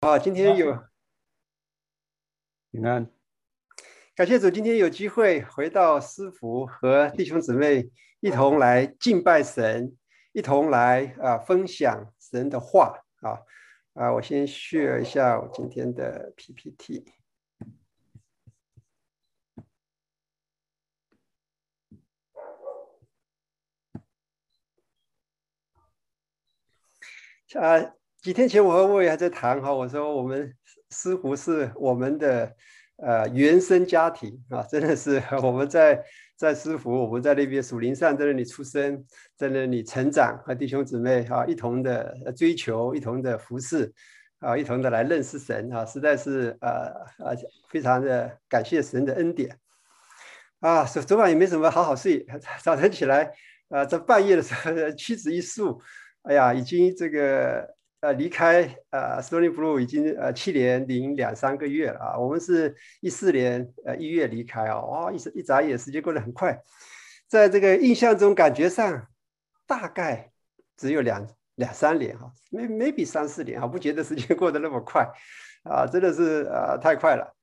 好，今天有平安，感谢主，今天有机会回到师傅和弟兄姊妹一同来敬拜神，一同来啊分享神的话啊啊！我先 share 一下我今天的 PPT。啊。几天前，我和魏还在谈哈，我说我们似乎是我们的呃原生家庭啊，真的是 我们在在师傅，我们在那边属灵上在那里出生，在那里成长，和弟兄姊妹啊一同的追求，一同的服侍啊，一同的来认识神啊，实在是呃呃非常的感谢神的恩典啊。昨昨晚也没什么好好睡，早晨起来啊，在半夜的时候，妻子一诉，哎呀，已经这个。呃，离开呃，Stony Blue 已经呃七年零两三个月了啊。我们是一四年呃一月离开啊，哇，一一眨眼时间过得很快，在这个印象中感觉上大概只有两两三年哈没没比三四年啊，不觉得时间过得那么快啊，真的是呃太快了。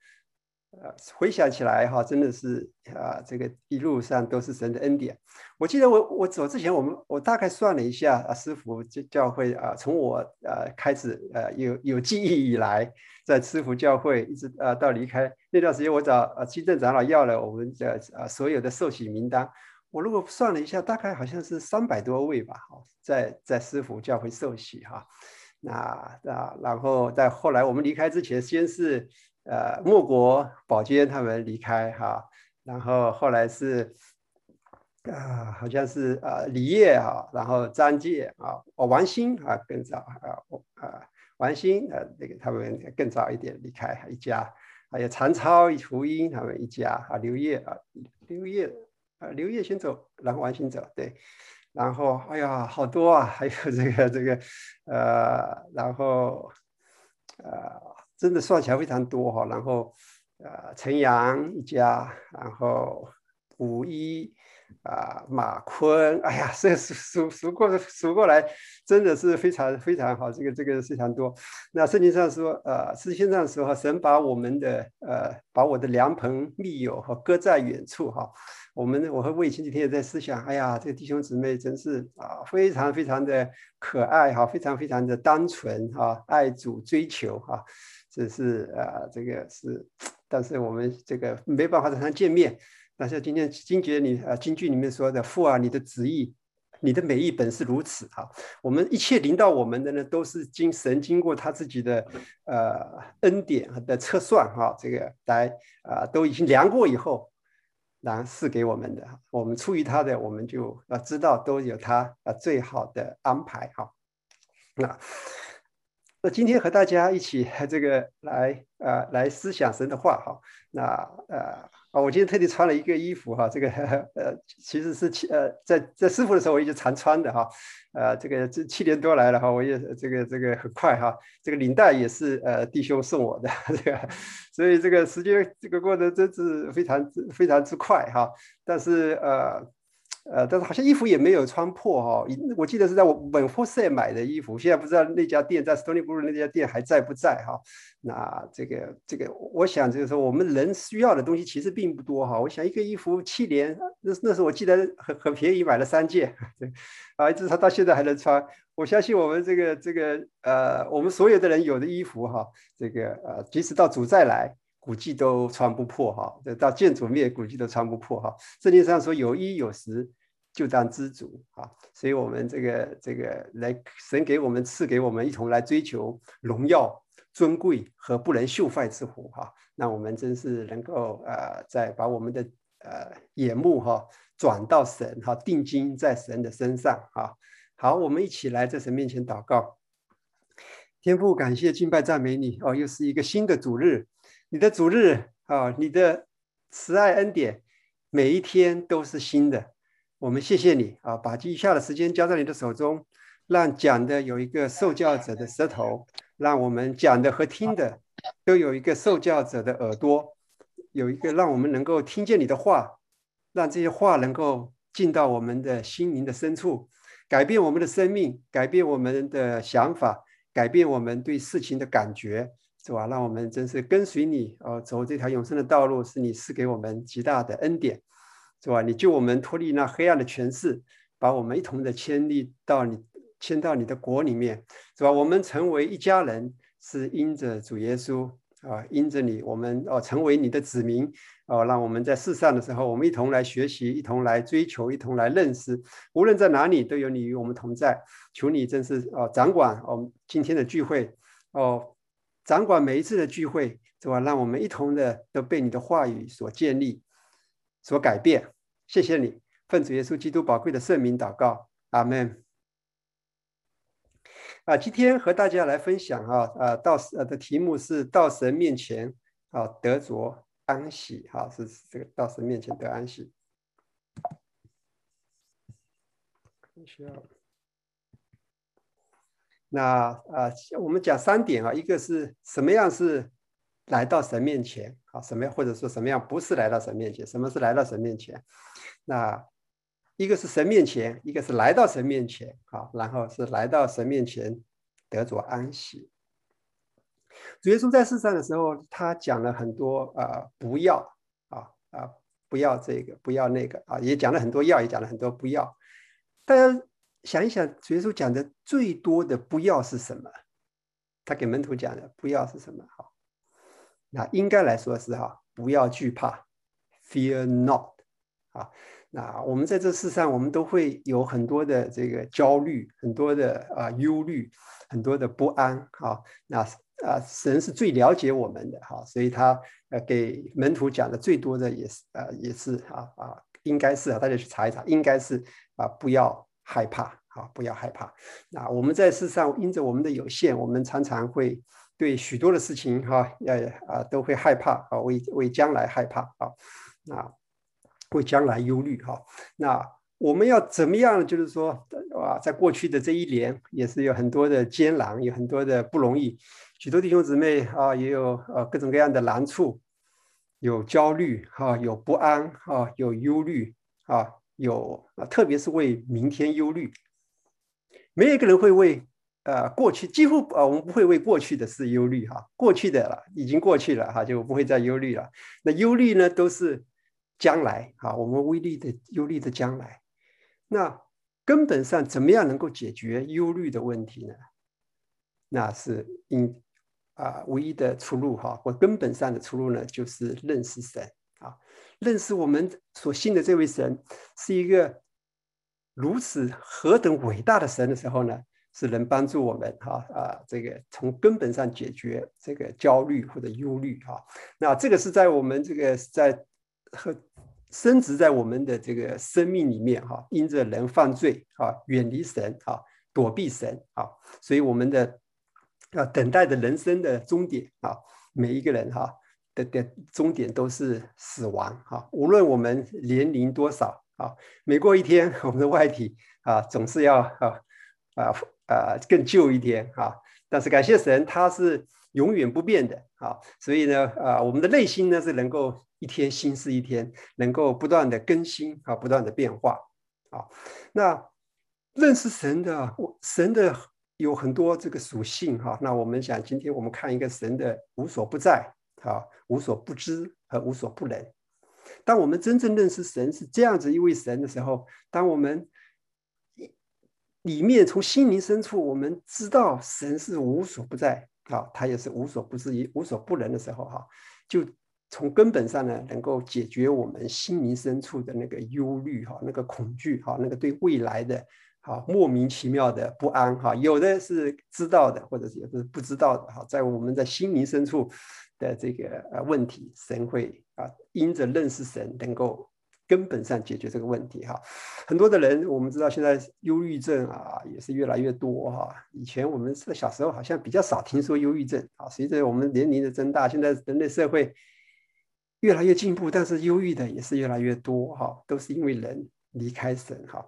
回想起来哈，真的是啊，这个一路上都是神的恩典。我记得我我走之前，我们我大概算了一下啊，师傅教教会啊，从我呃开始呃有有记忆以来，在师傅教会一直呃到离开那段时间，我找呃基正长老要了我们的啊所有的受洗名单。我如果算了一下，大概好像是三百多位吧，哈，在在师傅教会受洗哈。那啊，然后在后来我们离开之前，先是。呃，莫国宝坚他们离开哈，然后后来是啊，好像是啊李烨啊，然后张介啊，哦王兴啊更早啊，啊王兴呃那个他们更早一点离开一家，还有常超胡英他们一家啊，刘烨啊刘烨啊刘烨先走，然后王兴走对，然后哎呀好多啊，还有这个这个呃，然后呃。真的算起来非常多哈，然后，呃，陈阳一家，然后五一，啊，马坤，哎呀，这数数数过数过来，真的是非常非常好，这个这个非常多。那圣经上说，呃，诗经上说，神把我们的呃，把我的良朋密友哈搁在远处哈。我们我和魏前几天也在思想，哎呀，这个弟兄姊妹真是啊，非常非常的可爱哈，非常非常的单纯哈，爱主追求哈。这是啊，这个是，但是我们这个没办法常常见面。但是今天经节里啊，京剧里面说的“父啊，你的旨意，你的美意本是如此”啊。我们一切临到我们的呢，都是经神经过他自己的呃恩典的测算哈，这个来啊都已经量过以后，然后赐给我们的。我们出于他的，我们就要知道都有他啊最好的安排哈。那。那今天和大家一起 这个来呃来思想神的话哈，那呃啊我今天特地穿了一个衣服哈，这个 呃其实是七呃在在师傅的时候我一直常穿的哈，呃这个这七年多来了哈，我也这个这个很快哈，这个领带也是呃弟兄送我的 这个，所以这个时间这个过得真是非常非常之快哈，但是呃。呃，但是好像衣服也没有穿破哈，我记得是在我本货社买的衣服，现在不知道那家店在 Stony Brook 那家店还在不在哈？那这个这个，我想就是说，我们人需要的东西其实并不多哈。我想一个衣服七年，那那时候我记得很很便宜，买了三件，对，啊，一直穿到现在还能穿。我相信我们这个这个呃，我们所有的人有的衣服哈，这个呃，即使到主再来。估计都穿不破哈，这到建筑面估计都穿不破哈。圣经上说有衣有食，就当知足啊。所以，我们这个这个来神给我们赐给我们一同来追求荣耀、尊贵和不能朽坏之福哈。那我们真是能够呃，再把我们的呃眼目哈转到神哈，定睛在神的身上啊。好，我们一起来在神面前祷告。天父，感谢敬拜赞美你哦，又是一个新的主日。你的主日啊，你的慈爱恩典，每一天都是新的。我们谢谢你啊，把余下的时间交在你的手中，让讲的有一个受教者的舌头，让我们讲的和听的都有一个受教者的耳朵，有一个让我们能够听见你的话，让这些话能够进到我们的心灵的深处，改变我们的生命，改变我们的想法，改变我们对事情的感觉，是吧？让我们真是跟随你，哦，走这条永生的道路，是你赐给我们极大的恩典，是吧？你救我们脱离那黑暗的权势，把我们一同的牵立到你牵到你的国里面，是吧？我们成为一家人，是因着主耶稣。啊，因着你，我们哦成为你的子民哦，让我们在世上的时候，我们一同来学习，一同来追求，一同来认识。无论在哪里，都有你与我们同在。求你真是哦掌管我们今天的聚会哦，掌管每一次的聚会，是吧？让我们一同的都被你的话语所建立、所改变。谢谢你，奉主耶稣基督宝贵的圣名祷告，阿门。啊，今天和大家来分享啊，啊，到呃的题目是到神面前啊得着安息，哈，是这个到神面前得安息。那啊，我们讲三点啊，一个是什么样是来到神面前啊，什么样或者说什么样不是来到神面前，什么是来到神面前？那。一个是神面前，一个是来到神面前，啊，然后是来到神面前得着安息。主耶稣在世上的时候，他讲了很多啊，不要啊啊，不要这个，不要那个啊，也讲了很多要，也讲了很多不要。大家想一想，主耶稣讲的最多的不要是什么？他给门徒讲的不要是什么？好，那应该来说是哈，不要惧怕，Fear not，啊。那我们在这世上，我们都会有很多的这个焦虑，很多的啊忧虑，很多的不安。哈，那啊，神是最了解我们的哈，所以他呃给门徒讲的最多的也是啊，也是啊啊，应该是啊，大家去查一查，应该是啊，不要害怕，啊，不要害怕。那我们在世上，因着我们的有限，我们常常会对许多的事情哈，呃啊，都会害怕啊，为为将来害怕啊，那。为将来忧虑哈，那我们要怎么样？就是说，啊，在过去的这一年，也是有很多的艰难，有很多的不容易，许多弟兄姊妹啊，也有呃各种各样的难处，有焦虑哈，有不安哈，有忧虑啊，有啊，特别是为明天忧虑。没有一个人会为呃过去，几乎啊，我们不会为过去的事忧虑哈，过去的了已经过去了哈，就不会再忧虑了。那忧虑呢，都是。将来啊，我们微利的忧虑的将来，那根本上怎么样能够解决忧虑的问题呢？那是因啊，唯一的出路哈，或根本上的出路呢，就是认识神啊，认识我们所信的这位神是一个如此何等伟大的神的时候呢，是能帮助我们哈啊，这个从根本上解决这个焦虑或者忧虑哈。那这个是在我们这个在。和升值在我们的这个生命里面哈，因着人犯罪啊，远离神啊，躲避神啊，所以我们的啊等待的人生的终点啊，每一个人哈的的终点都是死亡哈，无论我们年龄多少啊，每过一天，我们的外体啊总是要啊啊啊更旧一天啊，但是感谢神，他是永远不变的啊，所以呢啊，我们的内心呢是能够。一天新是一天，能够不断的更新啊，不断的变化啊。那认识神的，神的有很多这个属性哈。那我们想，今天我们看一个神的无所不在啊，无所不知和无所不能。当我们真正认识神是这样子一位神的时候，当我们一里面从心灵深处我们知道神是无所不在啊，他也是无所不知、无所不能的时候哈，就。从根本上呢，能够解决我们心灵深处的那个忧虑哈，那个恐惧哈，那个对未来的哈莫名其妙的不安哈，有的是知道的，或者是有的是不知道的哈，在我们在心灵深处的这个呃问题，神会啊因着认识神，能够根本上解决这个问题哈。很多的人我们知道现在忧郁症啊也是越来越多哈，以前我们是小时候好像比较少听说忧郁症啊，随着我们年龄的增大，现在人类社会。越来越进步，但是忧郁的也是越来越多哈，都是因为人离开神哈。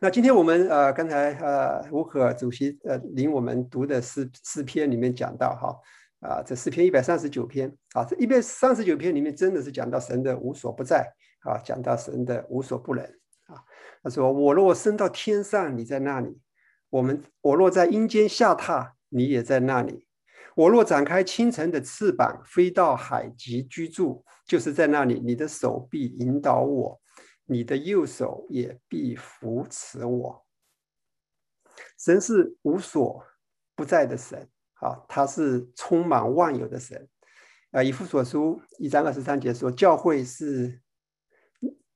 那今天我们呃刚才呃吴可主席呃领我们读的诗诗篇里面讲到哈啊这诗篇一百三十九篇啊这一百三十九篇里面真的是讲到神的无所不在啊讲到神的无所不能啊他说我若升到天上，你在那里；我们我若在阴间下榻，你也在那里；我若展开清晨的翅膀，飞到海极居住，就是在那里。你的手臂引导我，你的右手也必扶持我。神是无所不在的神，啊，他是充满万有的神。啊，以弗所书一章二十三节说，教会是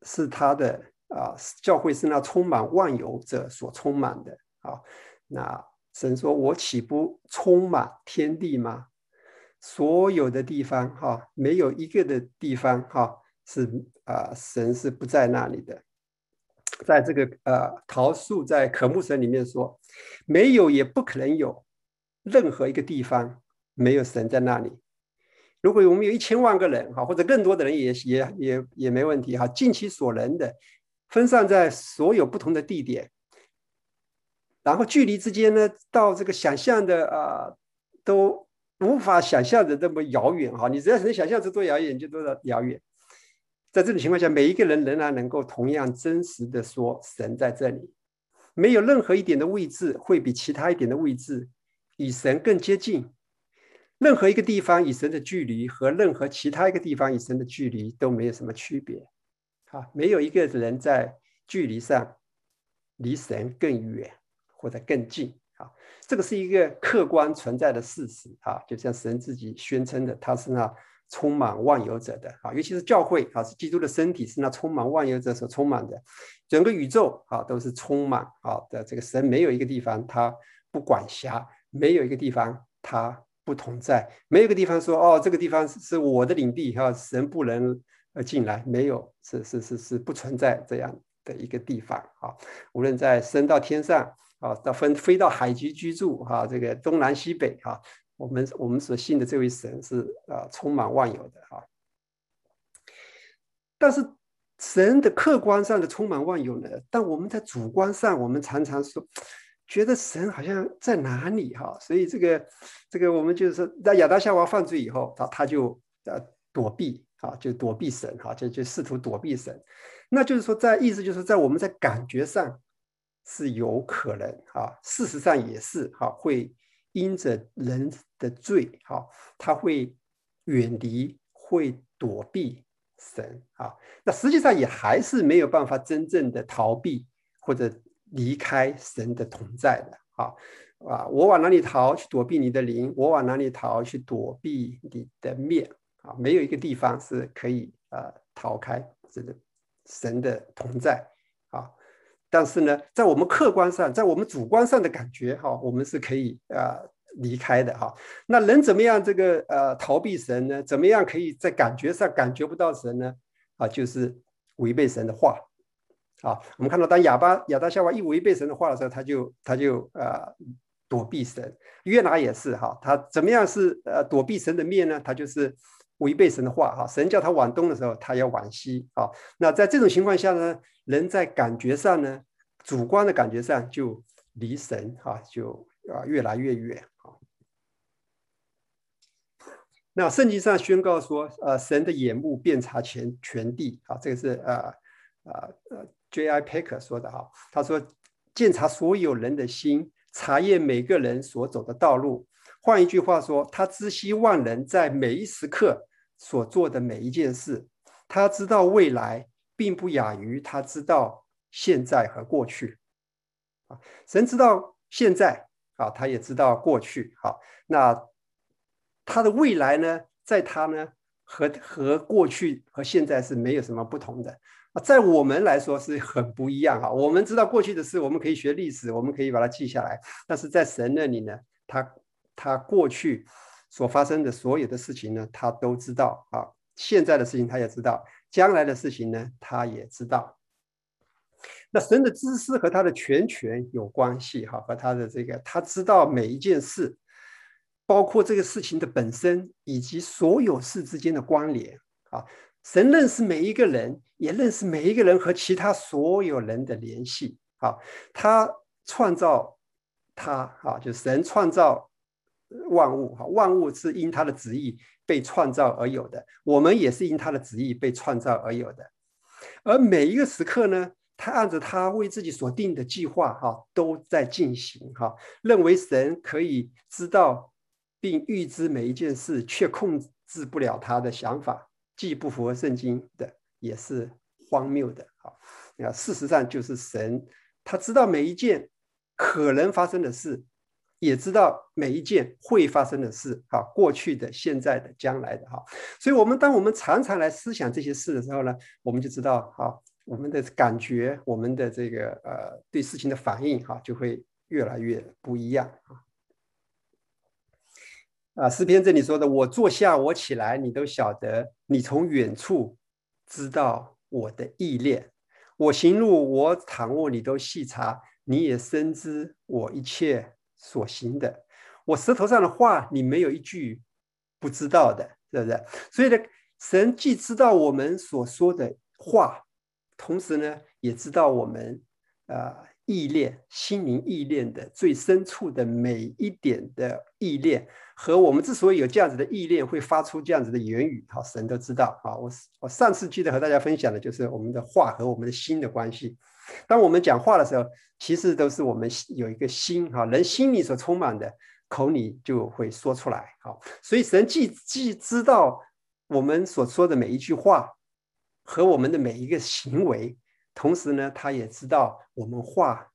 是他的啊，教会是那充满万有者所充满的。啊，那神说：“我岂不充满天地吗？所有的地方，哈，没有一个的地方，哈，是啊，神是不在那里的。在这个呃，桃树在渴木神里面说，没有也不可能有任何一个地方没有神在那里。如果我们有一千万个人，哈，或者更多的人，也也也也没问题，哈，尽其所能的分散在所有不同的地点。”然后距离之间呢，到这个想象的啊，都无法想象的这么遥远哈。你只要能想象这多遥远，就多遥远。在这种情况下，每一个人仍然能够同样真实的说神在这里，没有任何一点的位置会比其他一点的位置与神更接近。任何一个地方与神的距离和任何其他一个地方与神的距离都没有什么区别。啊，没有一个人在距离上离神更远。或者更近啊，这个是一个客观存在的事实啊，就像神自己宣称的，他是那充满万有者的啊，尤其是教会啊，是基督的身体，是那充满万有者所充满的，整个宇宙啊都是充满啊的。这个神没有一个地方他不管辖，没有一个地方他不同在，没有一个地方说哦这个地方是是我的领地哈，神不能呃进来，没有，是是是是不存在这样的一个地方啊，无论在升到天上。啊，到分飞到海极居住哈，这个东南西北哈，我们我们所信的这位神是啊，充满万有的哈。但是神的客观上的充满万有呢，但我们在主观上，我们常常说，觉得神好像在哪里哈，所以这个这个我们就是说，在亚当夏娃犯罪以后，他他就呃躲避啊，就躲避神哈，就就试图躲避神，那就是说，在意思就是在我们在感觉上。是有可能啊，事实上也是哈，会因着人的罪哈，他会远离，会躲避神啊。那实际上也还是没有办法真正的逃避或者离开神的同在的啊啊！我往哪里逃去躲避你的灵？我往哪里逃去躲避你的面？啊，没有一个地方是可以啊逃开这个神的同在啊。但是呢，在我们客观上，在我们主观上的感觉哈，我们是可以啊离开的哈。那人怎么样这个呃逃避神呢？怎么样可以在感觉上感觉不到神呢？啊，就是违背神的话啊。我们看到当亚巴亚当夏娃一违背神的话的时候，他就他就呃躲避神。约拿也是哈，他怎么样是呃躲避神的面呢？他就是违背神的话哈。神叫他往东的时候，他要往西啊。那在这种情况下呢？人在感觉上呢，主观的感觉上就离神啊就啊越来越远啊。那圣经上宣告说，呃，神的眼目遍察全全地啊，这个是呃呃呃 J.I. Packer 说的哈，他说鉴察所有人的心，查验每个人所走的道路。换一句话说，他知悉万人在每一时刻所做的每一件事，他知道未来。并不亚于他知道现在和过去，啊，神知道现在啊，他也知道过去，好，那他的未来呢，在他呢和和过去和现在是没有什么不同的，在我们来说是很不一样啊。我们知道过去的事，我们可以学历史，我们可以把它记下来，但是在神那里呢，他他过去所发生的所有的事情呢，他都知道啊，现在的事情他也知道。将来的事情呢，他也知道。那神的知识和他的全权有关系，哈，和他的这个，他知道每一件事，包括这个事情的本身以及所有事之间的关联，啊，神认识每一个人，也认识每一个人和其他所有人的联系，啊，他创造他，啊，就神创造万物，哈，万物是因他的旨意。被创造而有的，我们也是因他的旨意被创造而有的。而每一个时刻呢，他按照他为自己所定的计划哈都在进行哈，认为神可以知道并预知每一件事，却控制不了他的想法，既不符合圣经的，也是荒谬的啊！啊，事实上就是神他知道每一件可能发生的事。也知道每一件会发生的事，哈，过去的、现在的、将来的，哈，所以，我们当我们常常来思想这些事的时候呢，我们就知道，哈，我们的感觉，我们的这个呃，对事情的反应，哈，就会越来越不一样，啊。啊，诗篇这里说的，我坐下，我起来，你都晓得，你从远处知道我的意念，我行路，我躺卧，你都细察，你也深知我一切。所行的，我舌头上的话，你没有一句不知道的，是不是？所以呢，神既知道我们所说的话，同时呢，也知道我们啊意念、心灵意念的最深处的每一点的意念，和我们之所以有这样子的意念，会发出这样子的言语，好，神都知道啊。我我上次记得和大家分享的就是我们的话和我们的心的关系。当我们讲话的时候，其实都是我们有一个心哈，人心里所充满的，口里就会说出来。好，所以神既既知道我们所说的每一句话和我们的每一个行为，同时呢，他也知道我们话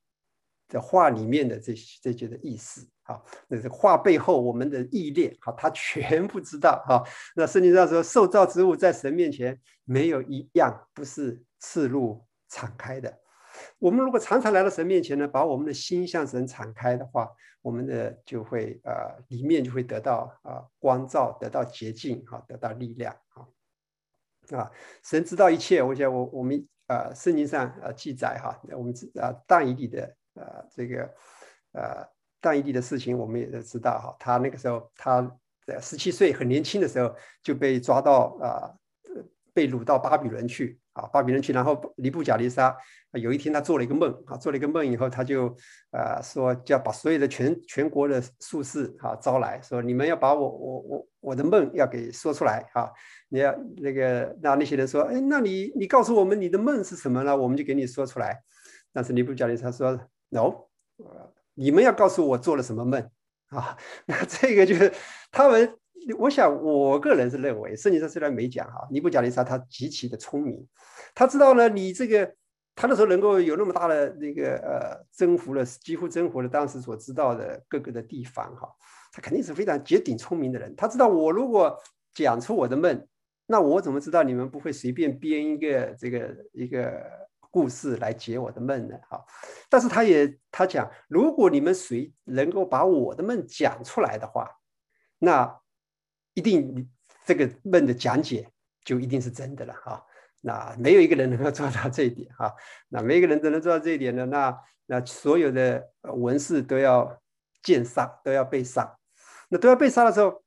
的话里面的这些这些的意思。好，那是话背后我们的意念。好，他全部知道。哈，那圣经上说，受造之物在神面前没有一样不是赤露敞开的。我们如果常常来到神面前呢，把我们的心向神敞开的话，我们的就会呃里面就会得到啊光照，得到洁净，哈，得到力量，啊啊，神知道一切。我想我我们呃圣经上呃记载哈，我们知啊但以理的呃这个呃但以理的事情，我们也都知道哈。他那个时候他在十七岁很年轻的时候就被抓到啊被掳到巴比伦去。啊，巴比伦去，然后尼布甲尼撒有一天他做了一个梦，啊，做了一个梦以后，他就啊说，就要把所有的全全国的术士啊招来说，你们要把我我我我的梦要给说出来啊，你要那个那那些人说，哎，那你你告诉我们你的梦是什么呢？我们就给你说出来。但是尼布甲尼撒说，no，你们要告诉我做了什么梦啊？那这个就是他们。我想，我个人是认为，圣经上虽然没讲哈，尼布甲尼撒他极其的聪明，他知道呢，你这个他那时候能够有那么大的那个呃征服了，几乎征服了当时所知道的各个的地方哈，他肯定是非常绝顶聪明的人。他知道我如果讲出我的梦，那我怎么知道你们不会随便编一个这个一个故事来解我的梦呢？哈，但是他也他讲，如果你们谁能够把我的梦讲出来的话，那。一定，这个梦的讲解就一定是真的了哈。那没有一个人能够做到这一点哈。那没一个人都能做到这一点的，那那所有的文士都要见杀，都要被杀。那都要被杀的时候，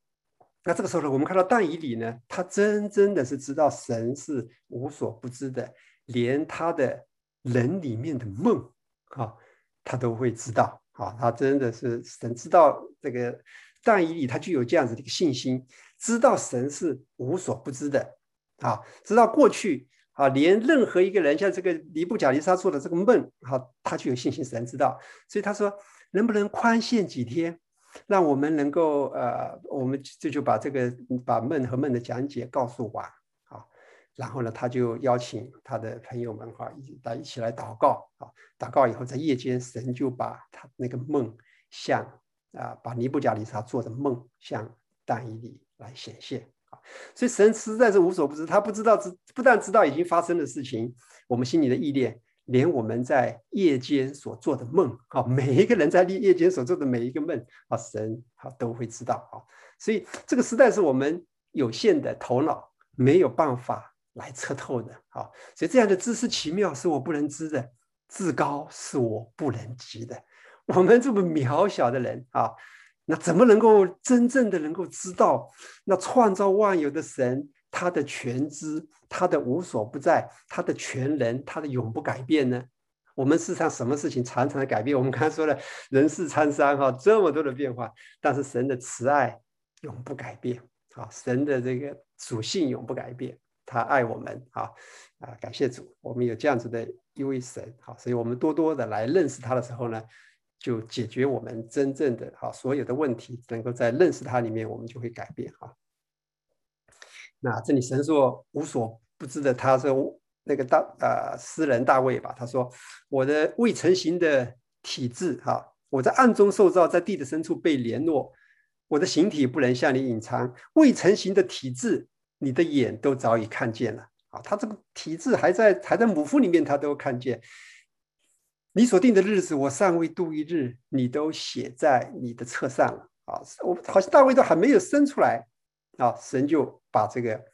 那这个时候呢，我们看到但以理呢，他真真的是知道神是无所不知的，连他的人里面的梦啊，他都会知道啊。他真的是神知道这个。但以理他具有这样子的一个信心，知道神是无所不知的，啊，知道过去啊，连任何一个人像这个尼布甲尼撒做的这个梦，好，他就有信心，神知道，所以他说能不能宽限几天，让我们能够呃，我们这就把这个把梦和梦的讲解告诉完，啊，然后呢，他就邀请他的朋友们哈，一大家一起来祷告，啊，祷告以后在夜间，神就把他那个梦向。啊，把尼布甲尼撒做的梦向但以理来显现啊，所以神实在是无所不知，他不知道知不但知道已经发生的事情，我们心里的意念，连我们在夜间所做的梦啊，每一个人在夜夜间所做的每一个梦啊，神啊都会知道啊，所以这个时代是我们有限的头脑没有办法来测透的啊，所以这样的知识奇妙是我不能知的，至高是我不能及的。我们这么渺小的人啊，那怎么能够真正的能够知道那创造万有的神他的全知，他的无所不在，他的全能，他的永不改变呢？我们世上什么事情常常的改变？我们刚才说了，人世沧桑哈，这么多的变化，但是神的慈爱永不改变啊，神的这个属性永不改变，他爱我们啊啊！感谢主，我们有这样子的。一位神，好，所以我们多多的来认识他的时候呢，就解决我们真正的哈所有的问题，能够在认识它里面，我们就会改变哈。那这里神说无所不知的，他说那个大呃诗人大卫吧，他说我的未成形的体质哈，我在暗中受造，在地的深处被联络，我的形体不能向你隐藏，未成形的体质，你的眼都早已看见了。啊，他这个体质还在还在母腹里面，他都看见。你所定的日子，我尚未度一日，你都写在你的册上了。啊，我好像大卫都还没有生出来，啊，神就把这个。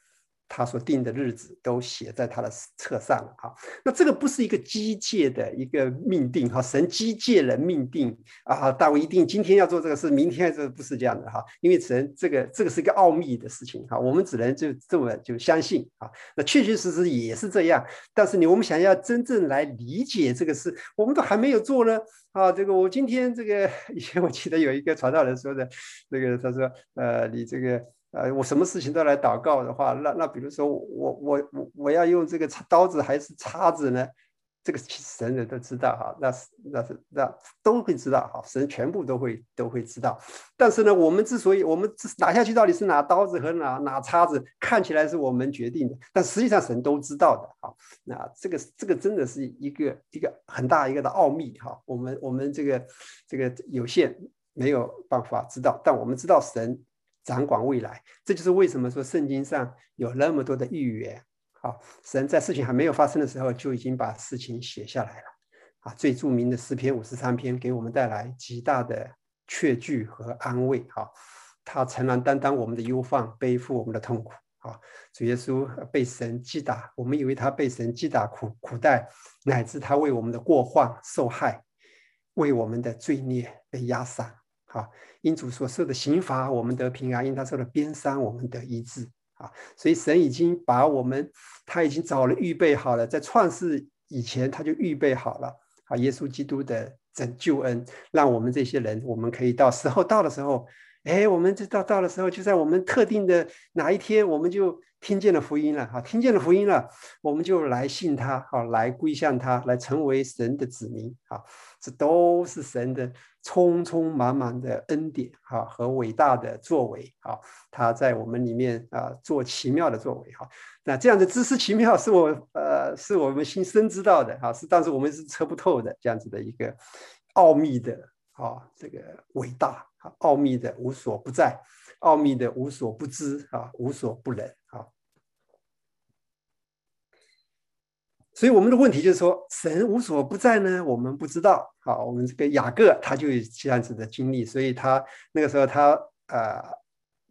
他所定的日子都写在他的册上了哈，那这个不是一个机械的一个命定哈，神机械人命定啊，大卫一定今天要做这个事，明天这不是这样的哈，因为神这个这个是一个奥秘的事情哈，我们只能就这么就相信啊，那确确实实也是这样，但是你我们想要真正来理解这个事，我们都还没有做呢啊，这个我今天这个以前我记得有一个传道人说的，这个他说呃你这个。呃，我什么事情都来祷告的话，那那比如说我我我我要用这个刀子还是叉子呢？这个神人都知道哈，那是那是那都会知道哈，神全部都会都会知道。但是呢，我们之所以我们拿下去到底是拿刀子和拿拿叉子，看起来是我们决定的，但实际上神都知道的哈。那这个这个真的是一个一个很大一个的奥秘哈。我们我们这个这个有限没有办法知道，但我们知道神。掌管未来，这就是为什么说圣经上有那么多的预言。好，神在事情还没有发生的时候，就已经把事情写下来了。啊，最著名的诗篇五十三篇，给我们带来极大的确据和安慰。哈，他诚然担当我们的忧患，背负我们的痛苦。啊，主耶稣被神击打，我们以为他被神击打苦苦待，乃至他为我们的过患受害，为我们的罪孽被压伤。啊，因主所受的刑罚，我们得平安；因他受的鞭伤，我们得医治。啊，所以神已经把我们，他已经早了预备好了，在创世以前他就预备好了。啊，耶稣基督的拯救恩，让我们这些人，我们可以到时候到的时候，哎，我们就到到的时候，就在我们特定的哪一天，我们就听见了福音了。哈，听见了福音了，我们就来信他，好，来归向他，来成为神的子民。啊，这都是神的。匆匆忙忙的恩典哈和伟大的作为哈，他在我们里面啊做奇妙的作为哈。那这样的知识奇妙是我呃是我们心深知道的哈，是但是我们是测不透的这样子的一个奥秘的啊这个伟大奥秘的无所不在，奥秘的无所不知啊无所不能啊。所以我们的问题就是说，神无所不在呢？我们不知道。好，我们这个雅各他就有这样子的经历，所以他那个时候他呃，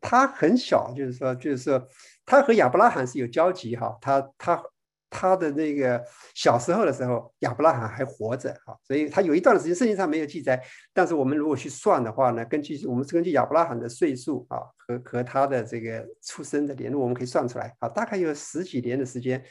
他很小，就是说，就是说，他和亚伯拉罕是有交集哈。他他他的那个小时候的时候，亚伯拉罕还活着哈，所以他有一段时间圣经上没有记载，但是我们如果去算的话呢，根据我们是根据亚伯拉罕的岁数啊和和他的这个出生的年路，我们可以算出来啊，大概有十几年的时间。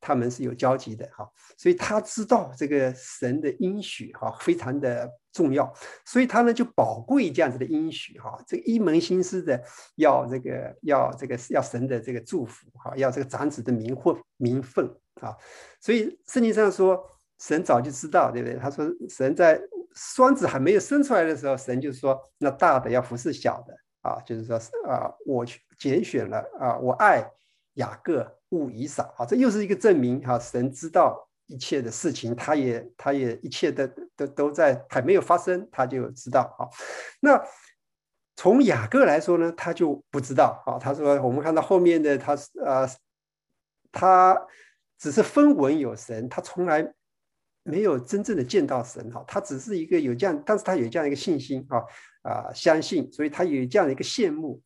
他们是有交集的哈，所以他知道这个神的应许哈非常的重要，所以他呢就宝贵这样子的应许哈，这一门心思的要这个要这个要神的这个祝福哈，要这个长子的名或名分啊，所以圣经上说神早就知道对不对？他说神在双子还没有生出来的时候，神就说那大的要服侍小的啊，就是说啊我去拣选了啊我爱雅各。物以少啊，这又是一个证明哈，神知道一切的事情，他也他也一切的都都在还没有发生，他就知道啊。那从雅各来说呢，他就不知道啊。他说我们看到后面的他呃，他只是分文有神，他从来没有真正的见到神哈。他只是一个有这样，但是他有这样一个信心啊啊，相信，所以他有这样的一个羡慕，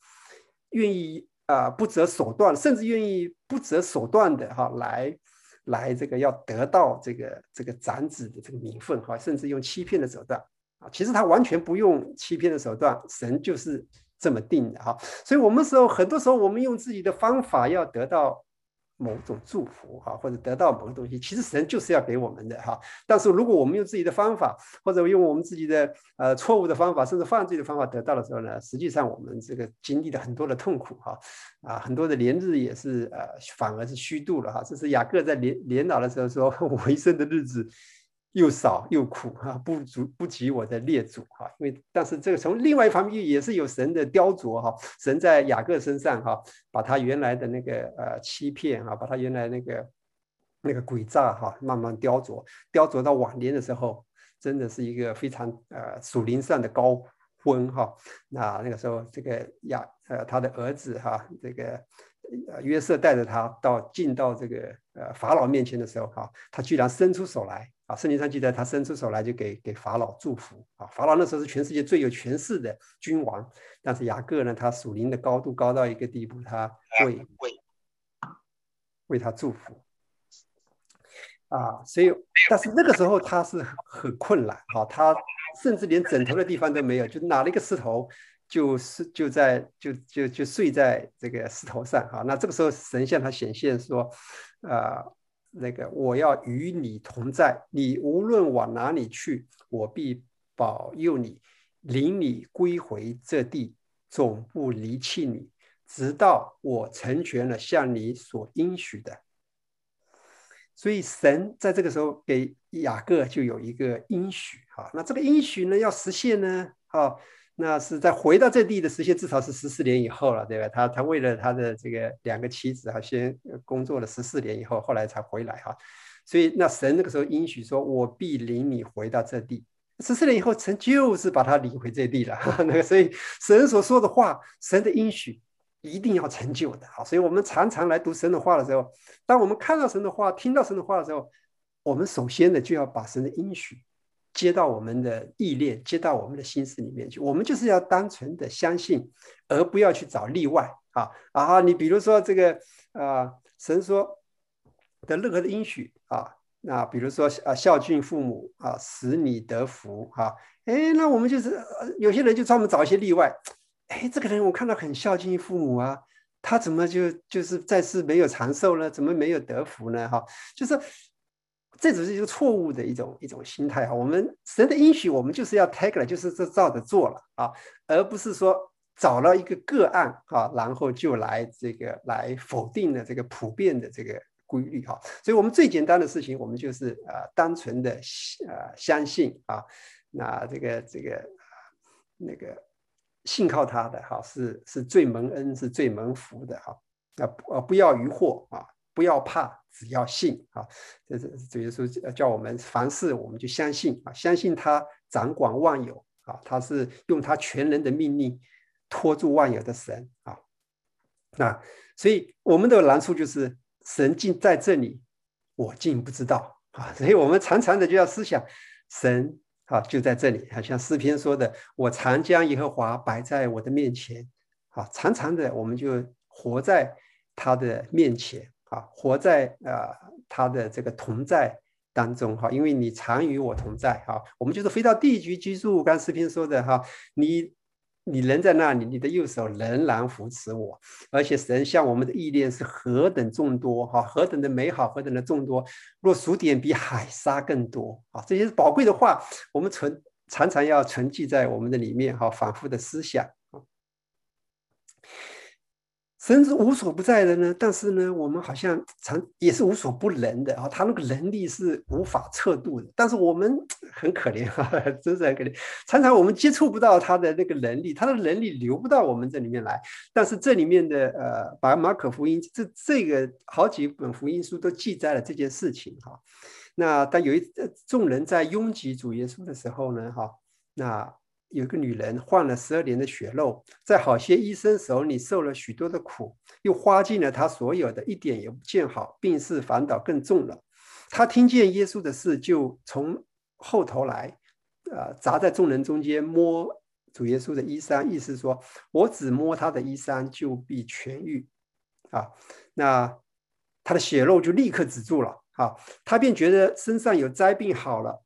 愿意。啊，不择手段，甚至愿意不择手段的哈，来来这个要得到这个这个长子的这个名分哈，甚至用欺骗的手段啊，其实他完全不用欺骗的手段，神就是这么定的哈。所以，我们时候很多时候，我们用自己的方法要得到某种祝福哈，或者得到某个东西，其实神就是要给我们的哈。但是如果我们用自己的方法，或者用我们自己的呃错误的方法，甚至犯罪的方法得到的时候呢，实际上我们这个经历了很多的痛苦哈，啊，很多的连日也是呃反而是虚度了哈。这是雅各在年年老的时候说：“ 我一生的日子。”又少又苦哈，不足不及我的列祖哈，因为但是这个从另外一方面也是有神的雕琢哈，神在雅各身上哈，把他原来的那个呃欺骗哈，把他原来那个那个诡诈哈，慢慢雕琢，雕琢到晚年的时候，真的是一个非常呃属灵上的高峰哈。那那个时候这个雅呃他的儿子哈，这个呃约瑟带着他到进到这个呃法老面前的时候哈，他居然伸出手来。圣经上记载他伸出手来就给给法老祝福啊！法老那时候是全世界最有权势的君王，但是雅各呢，他属灵的高度高到一个地步，他为为他祝福啊！所以，但是那个时候他是很困难啊，他甚至连枕头的地方都没有，就拿了一个石头，就是就在就就就睡在这个石头上啊！那这个时候神向他显现说，啊。那个我要与你同在，你无论往哪里去，我必保佑你，领你归回这地，总不离弃你，直到我成全了向你所应许的。所以神在这个时候给雅各就有一个应许，哈，那这个应许呢要实现呢，哈。那是在回到这地的时间，至少是十四年以后了，对吧？他他为了他的这个两个妻子，哈，先工作了十四年以后，后来才回来哈。所以那神那个时候应许说：“我必领你回到这地。”十四年以后，神就是把他领回这地了。那个，所以神所说的话，神的应许一定要成就的。好，所以我们常常来读神的话的时候，当我们看到神的话、听到神的话的时候，我们首先呢就要把神的应许。接到我们的意念，接到我们的心思里面去。我们就是要单纯的相信，而不要去找例外啊啊！你比如说这个啊，神说的任何的应许啊，那比如说啊，孝敬父母啊，使你得福啊。哎，那我们就是有些人就专门找一些例外。哎，这个人我看到很孝敬父母啊，他怎么就就是在世没有长寿呢？怎么没有得福呢？哈，就是。这只是一个错误的一种一种心态哈。我们神的应许，我们就是要 take 了，就是这照着做了啊，而不是说找了一个个案啊，然后就来这个来否定了这个普遍的这个规律哈。所以，我们最简单的事情，我们就是呃，单纯的呃相信啊，那这个这个那个信靠他的哈，是是最蒙恩，是最蒙福的哈。那呃不要疑惑啊。不要怕，只要信啊！这是主耶稣叫我们凡事我们就相信啊，相信他掌管万有啊，他是用他全能的命令托住万有的神啊。那所以我们的难处就是神竟在这里，我竟不知道啊！所以我们常常的就要思想，神啊就在这里，好像诗篇说的：“我常将耶和华摆在我的面前。”啊，常常的我们就活在他的面前。啊，活在啊他的这个同在当中哈，因为你常与我同在哈，我们就是飞到地局居住。刚视频说的哈，你你人在那里，你的右手仍然扶持我，而且神向我们的意念是何等众多哈，何等的美好，何等的众多，若数点比海沙更多啊！这些宝贵的话，我们存常常要存记在我们的里面哈，反复的思想。神是无所不在的呢，但是呢，我们好像常也是无所不能的啊。他那个能力是无法测度的，但是我们很可怜哈，真是很可怜。常常我们接触不到他的那个能力，他的能力流不到我们这里面来。但是这里面的呃，把马可福音这这个好几本福音书都记载了这件事情哈。那当有一众人在拥挤主耶稣的时候呢，哈，那。有个女人患了十二年的血肉，在好些医生手里受了许多的苦，又花尽了她所有的，一点也不见好，病势反倒更重了。她听见耶稣的事，就从后头来，呃，砸在众人中间摸主耶稣的衣衫，意思说我只摸他的衣衫，就必痊愈。啊，那他的血肉就立刻止住了。啊，他便觉得身上有灾病好了。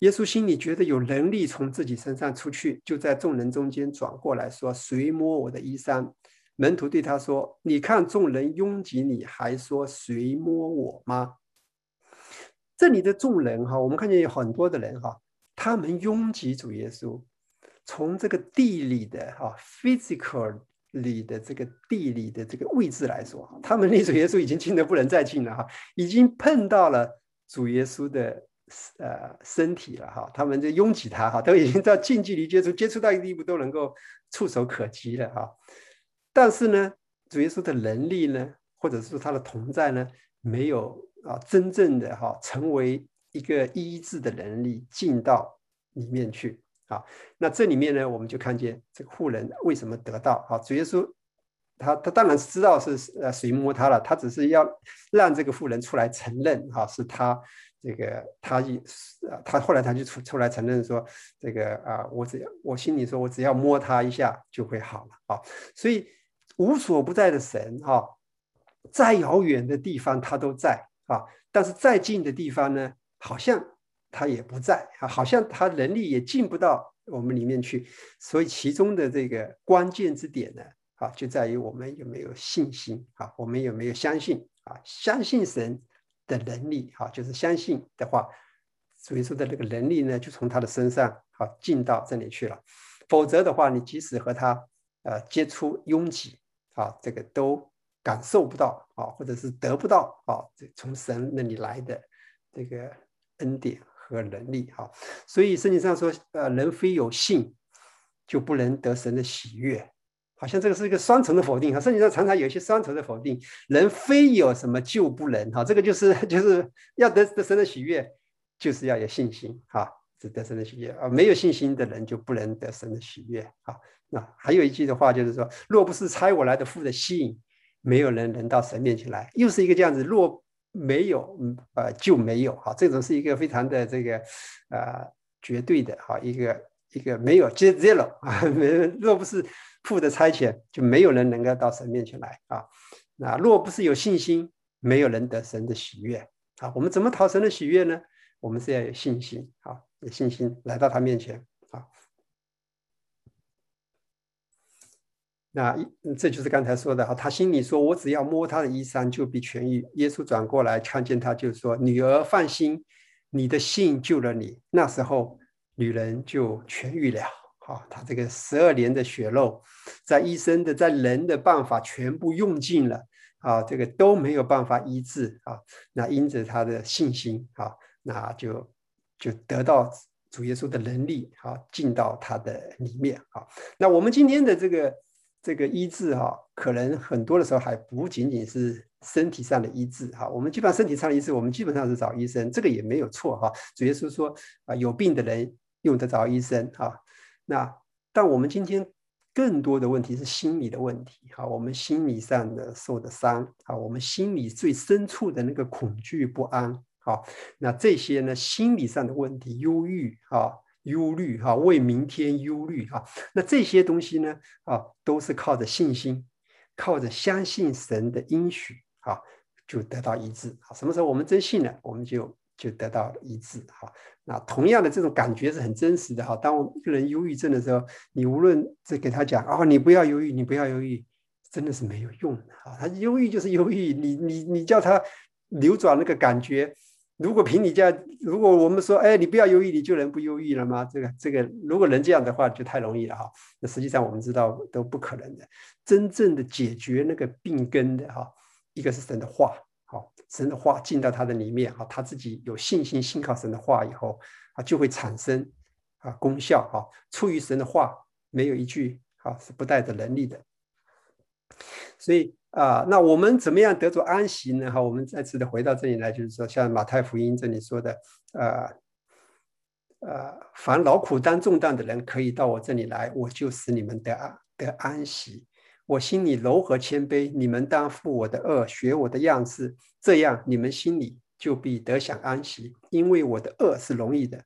耶稣心里觉得有能力从自己身上出去，就在众人中间转过来说：“谁摸我的衣衫，门徒对他说：“你看众人拥挤你，还说谁摸我吗？”这里的众人哈，我们看见有很多的人哈，他们拥挤主耶稣。从这个地理的哈 physical 里的这个地理的这个位置来说，他们离主耶稣已经近的不能再近了哈，已经碰到了主耶稣的呃身体了哈，他们就拥挤他哈，都已经到近距离接触，接触到一个地步都能够触手可及了哈。但是呢，主耶稣的能力呢，或者是他的同在呢，没有啊真正的哈成为一个医治的能力进到里面去。啊，那这里面呢，我们就看见这个妇人为什么得到？啊，主耶稣他他当然是知道是呃谁摸他了，他只是要让这个妇人出来承认，哈，是他这个他一他后来他就出出来承认说，这个啊，我只要我心里说我只要摸他一下就会好了，啊，所以无所不在的神，哈，再遥远的地方他都在，啊，但是再近的地方呢，好像。他也不在啊，好像他能力也进不到我们里面去，所以其中的这个关键之点呢，啊，就在于我们有没有信心啊，我们有没有相信啊，相信神的能力啊，就是相信的话，所以说的那个能力呢，就从他的身上啊进到这里去了，否则的话，你即使和他呃接触拥挤啊，这个都感受不到啊，或者是得不到啊，这从神那里来的这个恩典。和能力哈，所以圣经上说，呃，人非有信，就不能得神的喜悦，好像这个是一个双重的否定哈。圣经上常常有一些双重的否定，人非有什么就不能哈，这个就是 就是要得得神的喜悦，就是要有信心哈，是得神的喜悦啊。没有信心的人就不能得神的喜悦啊。那还有一句的话就是说，若不是差我来的父的吸引，没有人能到神面前来，又是一个这样子若。没有，嗯，呃，就没有哈，这种是一个非常的这个，呃，绝对的哈，一个一个没有 zero 啊，没若不是父的差遣，就没有人能够到神面前来啊。那若不是有信心，没有人得神的喜悦啊。我们怎么讨神的喜悦呢？我们是要有信心啊，有信心来到他面前啊。那一这就是刚才说的哈，他心里说：“我只要摸他的衣衫，就必痊愈。”耶稣转过来看见他，就说：“女儿放心，你的信救了你。”那时候，女人就痊愈了。好，她这个十二年的血肉，在医生的、在人的办法全部用尽了啊，这个都没有办法医治啊。那因着她的信心啊，那就就得到主耶稣的能力啊，进到他的里面啊。那我们今天的这个。这个医治哈，可能很多的时候还不仅仅是身体上的医治哈。我们基本上身体上的医治，我们基本上是找医生，这个也没有错哈。主耶稣说啊，有病的人用得着医生哈。那但我们今天更多的问题是心理的问题哈。我们心理上的受的伤啊，我们心里最深处的那个恐惧不安啊，那这些呢，心理上的问题，忧郁啊。忧虑哈，为明天忧虑哈，那这些东西呢啊，都是靠着信心，靠着相信神的应许啊，就得到医治啊。什么时候我们真信了，我们就就得到医治哈。那同样的这种感觉是很真实的哈。当我一个人忧郁症的时候，你无论是给他讲啊，你不要忧郁，你不要忧郁，真的是没有用的啊。他忧郁就是忧郁，你你你叫他扭转那个感觉。如果凭你这样，如果我们说，哎，你不要忧郁，你就能不忧郁了吗？这个，这个，如果能这样的话，就太容易了哈。那实际上我们知道都不可能的。真正的解决那个病根的哈，一个是神的话，好，神的话进到他的里面哈，他自己有信心信靠神的话以后啊，就会产生啊功效哈。出于神的话，没有一句啊是不带着能力的。所以。啊，那我们怎么样得着安息呢？哈，我们再次的回到这里来，就是说，像马太福音这里说的，呃，呃，凡劳苦担重担的人，可以到我这里来，我就使你们得安得安息。我心里柔和谦卑，你们当负我的恶，学我的样式，这样你们心里就必得享安息。因为我的恶是容易的，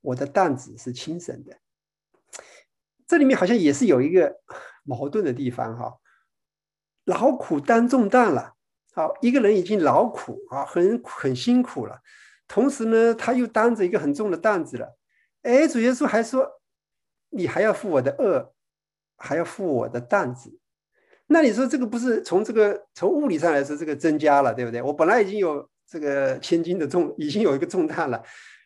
我的担子是轻省的。这里面好像也是有一个矛盾的地方，哈。劳苦担重担了，好，一个人已经劳苦啊，很很辛苦了，同时呢，他又担着一个很重的担子了。哎，主耶稣还说，你还要负我的恶，还要负我的担子。那你说这个不是从这个从物理上来说这个增加了，对不对？我本来已经有这个千斤的重，已经有一个重担了，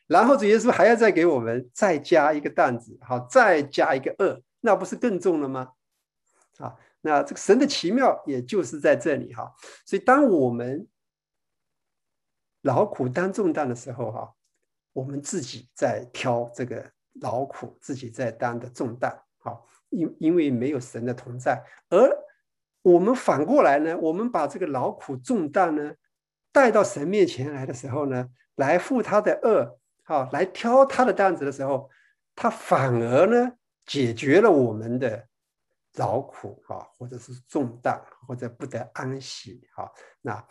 然后主耶稣还要再给我们再加一个担子，好，再加一个二，那不是更重了吗？啊，那这个神的奇妙也就是在这里哈。所以当我们劳苦担重担的时候哈，我们自己在挑这个劳苦，自己在担的重担，好，因因为没有神的同在，而我们反过来呢，我们把这个劳苦重担呢带到神面前来的时候呢，来负他的恶，啊，来挑他的担子的时候，他反而呢解决了我们的劳苦啊，或者是重担，或者不得安息，啊，那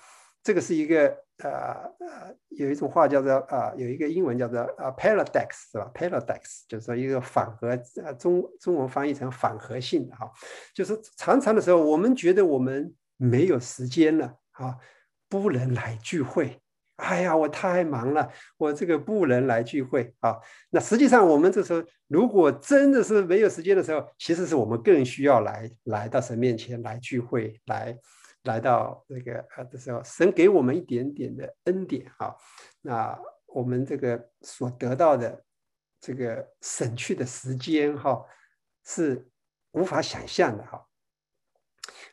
这个是一个。呃呃，有一种话叫做啊，有一个英文叫做啊，paradox 是吧？paradox 就是说一个反合，呃，中中文翻译成反合性的哈，就是常常的时候，我们觉得我们没有时间了啊，不能来聚会。哎呀，我太忙了，我这个不能来聚会啊。那实际上我们这时候，如果真的是没有时间的时候，其实是我们更需要来来到神面前来聚会来。来到这个呃的时候，神给我们一点点的恩典哈，那我们这个所得到的这个省去的时间哈，是无法想象的哈。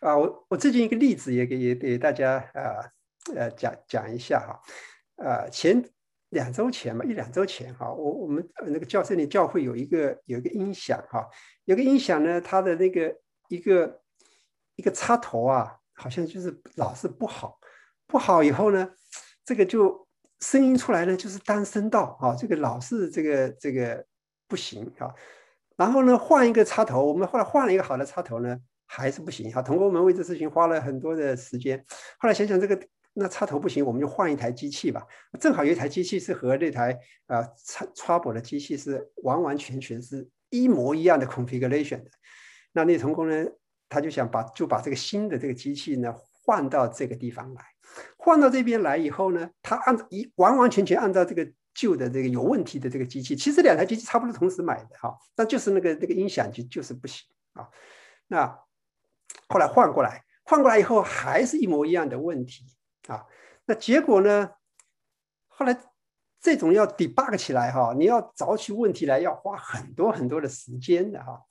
啊，我我最近一个例子也给也给大家啊呃讲讲一下哈，呃前两周前吧，一两周前哈，我我们那个教室里教会有一个有一个音响哈，有个音响呢，它的那个一个一个插头啊。好像就是老是不好，不好以后呢，这个就声音出来呢，就是单声道啊，这个老是这个这个不行啊。然后呢，换一个插头，我们后来换了一个好的插头呢，还是不行啊。同工们为这事情花了很多的时间，后来想想这个那插头不行，我们就换一台机器吧。正好有一台机器是和那台呃插插播的机器是完完全全是一模一样的 configuration 的。那那同工呢？他就想把就把这个新的这个机器呢换到这个地方来，换到这边来以后呢，他按一完完全全按照这个旧的这个有问题的这个机器，其实两台机器差不多同时买的哈，但就是那个那个音响就就是不行啊。那后来换过来，换过来以后还是一模一样的问题啊。那结果呢，后来这种要 debug 起来哈，你要找起问题来要花很多很多的时间的哈。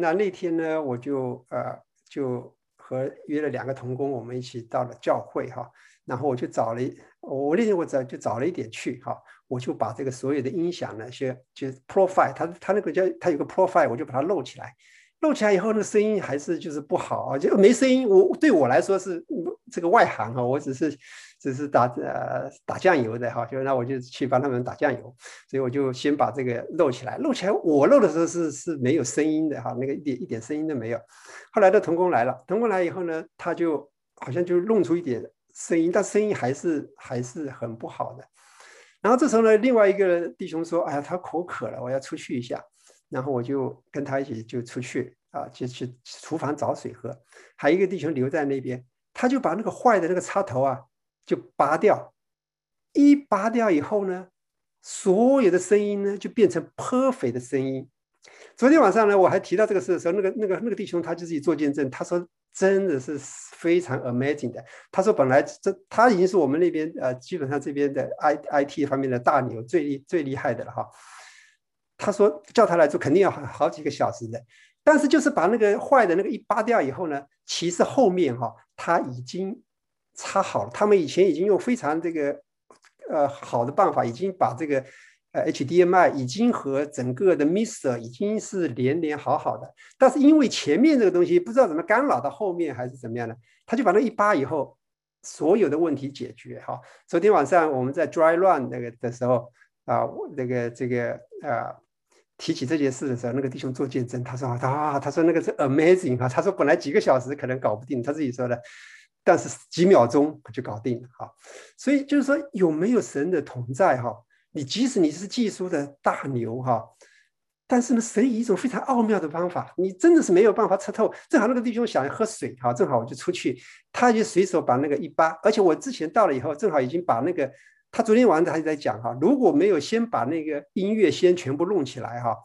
那那天呢，我就呃就和约了两个童工，我们一起到了教会哈。然后我就找了，我那天我早就找了一点去哈。我就把这个所有的音响那些就 profile，他他那个叫他有个 profile，我就把它录起来。录起来以后，那声音还是就是不好啊，就没声音。我对我来说是这个外行哈，我只是。只是打呃打酱油的哈，就那我就去帮他们打酱油，所以我就先把这个漏起来。漏起来，我漏的时候是是没有声音的哈，那个一点一点声音都没有。后来的童工来了，童工来以后呢，他就好像就弄出一点声音，但声音还是还是很不好的。然后这时候呢，另外一个弟兄说：“哎呀，他口渴了，我要出去一下。”然后我就跟他一起就出去啊，就去厨房找水喝。还有一个弟兄留在那边，他就把那个坏的那个插头啊。就拔掉，一拔掉以后呢，所有的声音呢就变成 perfect 的声音。昨天晚上呢，我还提到这个事的时候，那个那个那个弟兄他就自己做见证，他说真的是非常 amazing 的。他说本来这他已经是我们那边呃基本上这边的 I I T 方面的大牛，最厉最厉害的了哈。他说叫他来做肯定要好好几个小时的，但是就是把那个坏的那个一拔掉以后呢，其实后面哈他已经。插好了，他们以前已经用非常这个呃好的办法，已经把这个呃 HDMI 已经和整个的 Mister 已经是连连好好的，但是因为前面这个东西不知道怎么干扰到后面还是怎么样的，他就把那一扒以后，所有的问题解决哈。昨天晚上我们在 Dry Run 那个的时候啊，那个这个呃提起这件事的时候，那个弟兄做见证，他说啊，他说那个是 Amazing 啊，他说本来几个小时可能搞不定，他自己说的。但是几秒钟就搞定了哈，所以就是说有没有神的同在哈？你即使你是技术的大牛哈，但是呢，神以一种非常奥妙的方法，你真的是没有办法测透。正好那个弟兄想要喝水哈，正好我就出去，他就随手把那个一扒，而且我之前到了以后，正好已经把那个他昨天晚上他就在讲哈，如果没有先把那个音乐先全部弄起来哈，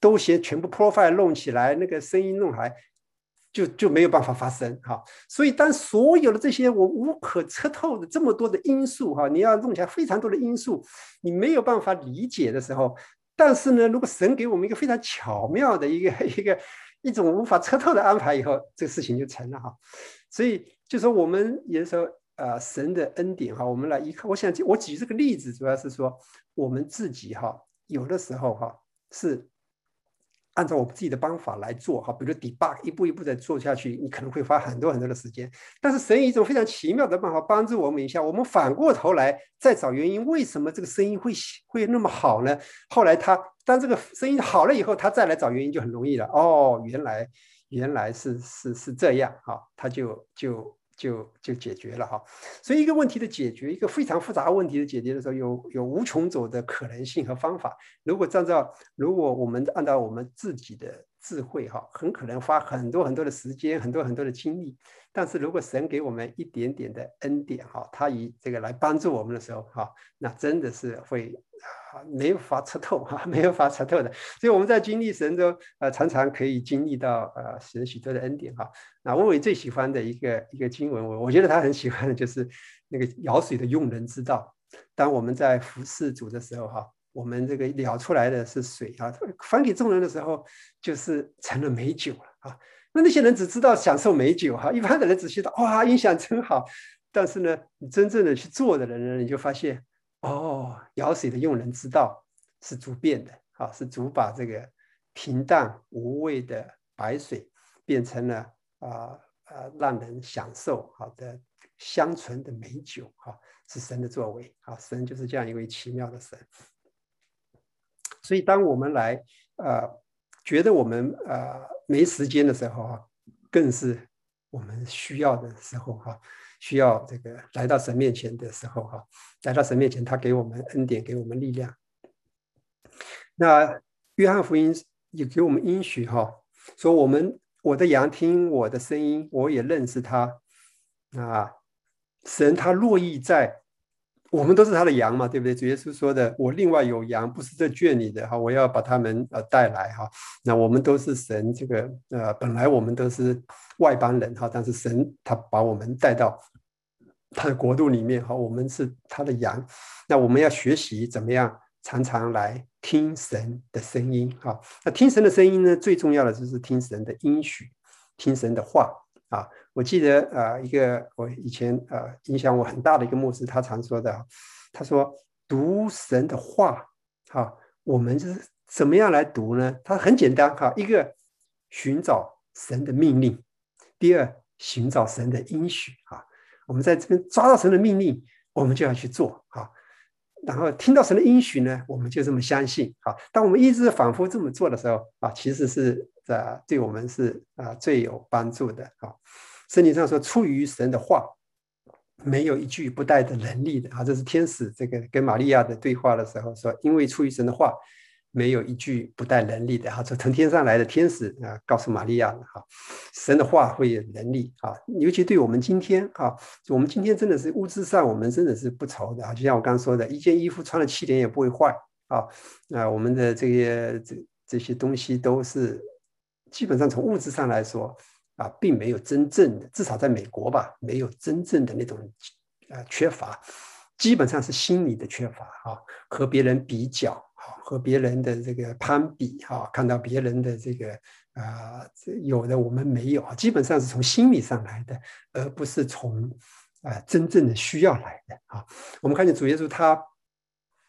都先全部 profile 弄起来，那个声音弄来。就就没有办法发声哈。所以当所有的这些我无可测透的这么多的因素哈，你要弄起来非常多的因素，你没有办法理解的时候，但是呢，如果神给我们一个非常巧妙的一个 一个一种无法测透的安排以后，这个事情就成了哈。所以就说我们有时候啊，神的恩典哈，我们来依靠。我想我举这个例子，主要是说我们自己哈，有的时候哈是。按照我们自己的方法来做哈，比如 debug 一步一步的做下去，你可能会花很多很多的时间。但是神以一种非常奇妙的办法帮助我们一下，我们反过头来再找原因，为什么这个声音会会那么好呢？后来他当这个声音好了以后，他再来找原因就很容易了。哦，原来原来是是是这样哈，他就就。就就解决了哈，所以一个问题的解决，一个非常复杂问题的解决的时候，有有无穷种的可能性和方法。如果按照如果我们按照我们自己的智慧哈，很可能花很多很多的时间，很多很多的精力。但是如果神给我们一点点的恩典哈，他以这个来帮助我们的时候哈，那真的是会。啊，没有法测透哈，没有法测透的，所以我们在经历神中，呃，常常可以经历到呃神许多的恩典哈。那我伟最喜欢的一个一个经文，我我觉得他很喜欢的就是那个舀水的用人之道。当我们在服侍主的时候哈，我们这个舀出来的是水啊，分给众人的时候就是成了美酒了啊。那那些人只知道享受美酒哈，一般的人只知道哇，音响真好。但是呢，你真正的去做的人呢，你就发现。哦，舀水的用人之道是逐变的，啊，是逐把这个平淡无味的白水变成了啊啊让人享受好的香醇的美酒，哈，是神的作为，啊，神就是这样一位奇妙的神。所以，当我们来呃觉得我们呃没时间的时候，哈，更是我们需要的时候，哈。需要这个来到神面前的时候，哈，来到神面前，他给我们恩典，给我们力量。那约翰福音也给我们应许，哈，说我们我的羊听我的声音，我也认识他。啊，神他乐意在。我们都是他的羊嘛，对不对？主耶稣说的：“我另外有羊，不是这圈里的哈，我要把他们呃带来哈。”那我们都是神这个呃，本来我们都是外邦人哈，但是神他把我们带到他的国度里面哈，我们是他的羊。那我们要学习怎么样常常来听神的声音哈。那听神的声音呢，最重要的就是听神的应许，听神的话。啊，我记得啊，一个我以前呃影响我很大的一个牧师，他常说的，他说读神的话，哈，我们是怎么样来读呢？他很简单哈，一个寻找神的命令，第二寻找神的应许啊。我们在这边抓到神的命令，我们就要去做啊。然后听到神的应许呢，我们就这么相信啊。当我们一直反复这么做的时候啊，其实是。这对我们是啊最有帮助的啊。圣经上说，出于神的话，没有一句不带的能力的啊。这是天使这个跟玛利亚的对话的时候说，因为出于神的话，没有一句不带能力的啊。这从天上来的天使啊，告诉玛利亚的哈，神的话会有能力啊。尤其对我们今天啊，我们今天真的是物质上我们真的是不愁的啊。就像我刚刚说的，一件衣服穿了七年也不会坏啊。啊，我们的这些这这些东西都是。基本上从物质上来说，啊，并没有真正的，至少在美国吧，没有真正的那种，呃，缺乏，基本上是心理的缺乏啊，和别人比较啊，和别人的这个攀比啊，看到别人的这个啊，有的我们没有啊，基本上是从心理上来的，而不是从啊真正的需要来的啊。我们看见主耶稣他，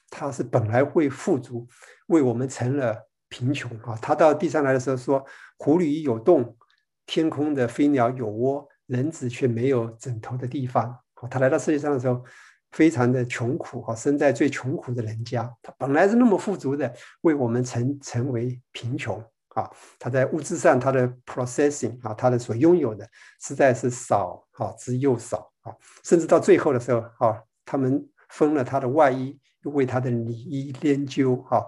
他是本来会富足，为我们成了。贫穷啊！他到地上来的时候说：“湖里有洞，天空的飞鸟有窝，人子却没有枕头的地方。”他来到世界上的时候，非常的穷苦哈，生在最穷苦的人家。他本来是那么富足的，为我们成成为贫穷啊！他在物质上，他的 processing 啊，他的所拥有的实在是少哈之又少啊！甚至到最后的时候啊，他们分了他的外衣，又为他的里衣研究哈。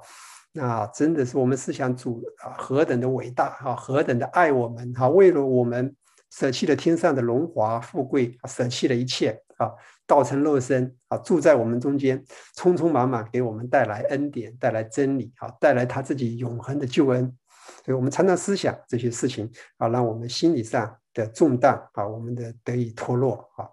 那真的是我们思想主啊，何等的伟大哈，何等的爱我们哈，为了我们舍弃了天上的荣华富贵，舍弃了一切啊，道成肉身啊，住在我们中间，匆匆忙忙给我们带来恩典，带来真理啊，带来他自己永恒的救恩。所以我们常常思想这些事情啊，让我们心理上的重担啊，我们的得以脱落啊。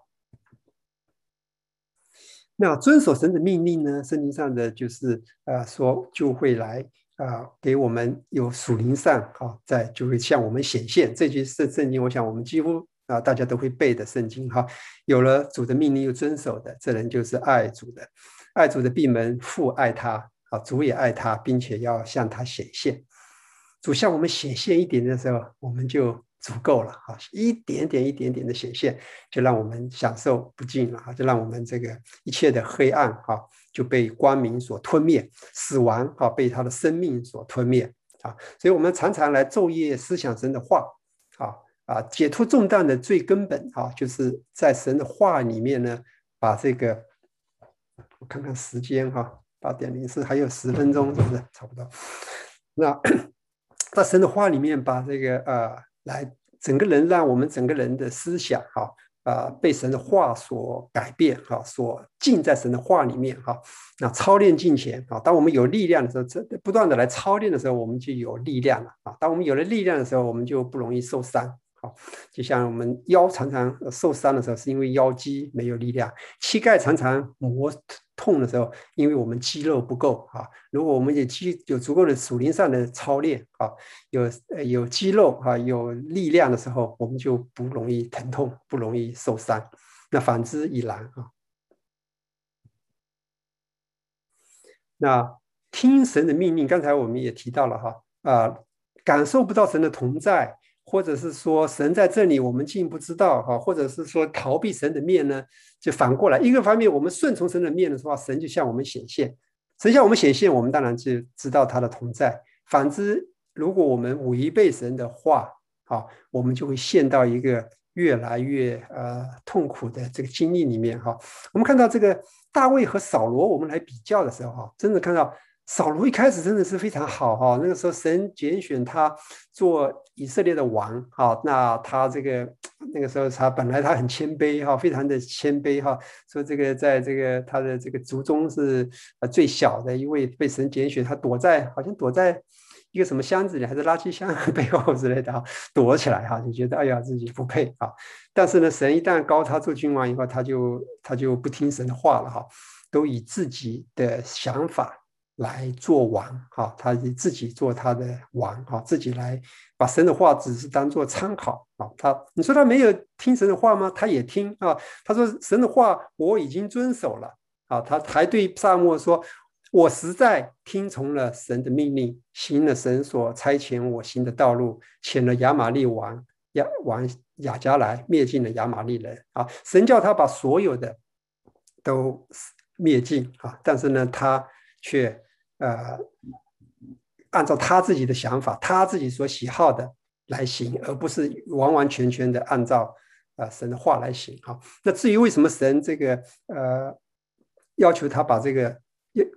那遵守神的命令呢？圣经上的就是呃说就会来啊，给我们有属灵上啊，在就会向我们显现。这句圣圣经，我想我们几乎啊大家都会背的圣经哈。有了主的命令又遵守的，这人就是爱主的。爱主的闭门父爱他啊，主也爱他，并且要向他显现。主向我们显现一点的时候，我们就。足够了哈，一点点、一点点的显现，就让我们享受不尽了哈，就让我们这个一切的黑暗哈就被光明所吞灭，死亡哈被他的生命所吞灭啊。所以，我们常常来昼夜思想神的话啊啊，解脱重担的最根本啊，就是在神的话里面呢，把这个我看看时间哈，八点零四还有十分钟，是不是差不多？那 在神的话里面把这个呃。来，整个人让我们整个人的思想，哈啊，被神的话所改变，哈，所浸在神的话里面，哈。那操练进前，啊，当我们有力量的时候，这不断的来操练的时候，我们就有力量了，啊。当我们有了力量的时候，我们就不容易受伤。好，就像我们腰常常受伤的时候，是因为腰肌没有力量；膝盖常常磨痛的时候，因为我们肌肉不够啊。如果我们有肌有足够的属灵上的操练啊，有有肌肉啊，有力量的时候，我们就不容易疼痛，不容易受伤。那反之亦然啊。那听神的命令，刚才我们也提到了哈啊，感受不到神的同在。或者是说神在这里，我们竟不知道哈，或者是说逃避神的面呢？就反过来，一个方面我们顺从神的面的话，神就向我们显现，神向我们显现，我们当然就知道他的同在。反之，如果我们违背神的话，哈，我们就会陷到一个越来越呃痛苦的这个经历里面哈。我们看到这个大卫和扫罗，我们来比较的时候哈，真的看到。扫罗一开始真的是非常好哈，那个时候神拣选他做以色列的王哈，那他这个那个时候他本来他很谦卑哈，非常的谦卑哈，说这个在这个他的这个族中是呃最小的一位被神拣选，他躲在好像躲在一个什么箱子里还是垃圾箱背后之类的哈，躲起来哈，就觉得哎呀自己不配啊，但是呢神一旦高他做君王以后，他就他就不听神的话了哈，都以自己的想法。来做王，哈，他自己做他的王，哈，自己来把神的话只是当做参考，啊，他你说他没有听神的话吗？他也听啊，他说神的话我已经遵守了，啊，他还对萨摩说，我实在听从了神的命令，行了神所差遣我行的道路，遣了亚玛利王亚王亚加来灭尽了亚玛利人，啊，神叫他把所有的都灭尽，啊，但是呢，他却。呃，按照他自己的想法，他自己所喜好的来行，而不是完完全全的按照呃神的话来行啊。那至于为什么神这个呃要求他把这个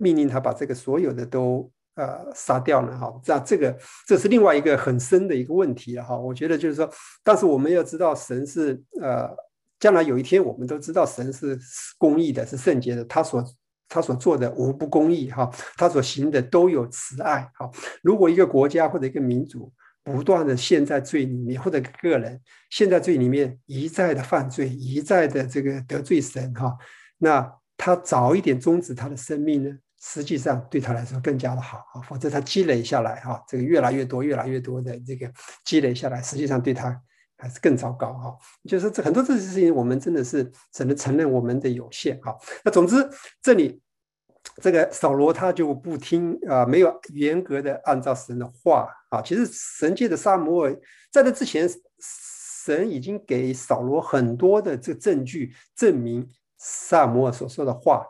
命令他把这个所有的都呃杀掉呢？哈，这这个这是另外一个很深的一个问题了哈。我觉得就是说，但是我们要知道，神是呃，将来有一天我们都知道神是公义的，是圣洁的，他所。他所做的无不公义，哈，他所行的都有慈爱，哈。如果一个国家或者一个民族不断的陷在罪里面，或者个人陷在罪里面，一再的犯罪，一再的这个得罪神，哈，那他早一点终止他的生命呢，实际上对他来说更加的好，啊，否则他积累下来，哈，这个越来越多、越来越多的这个积累下来，实际上对他还是更糟糕，哈。就是这很多这些事情，我们真的是只能承认我们的有限，哈。那总之这里。这个扫罗他就不听啊，没有严格的按照神的话啊。其实神界的萨摩尔在这之前，神已经给扫罗很多的这个证据，证明萨摩尔所说的话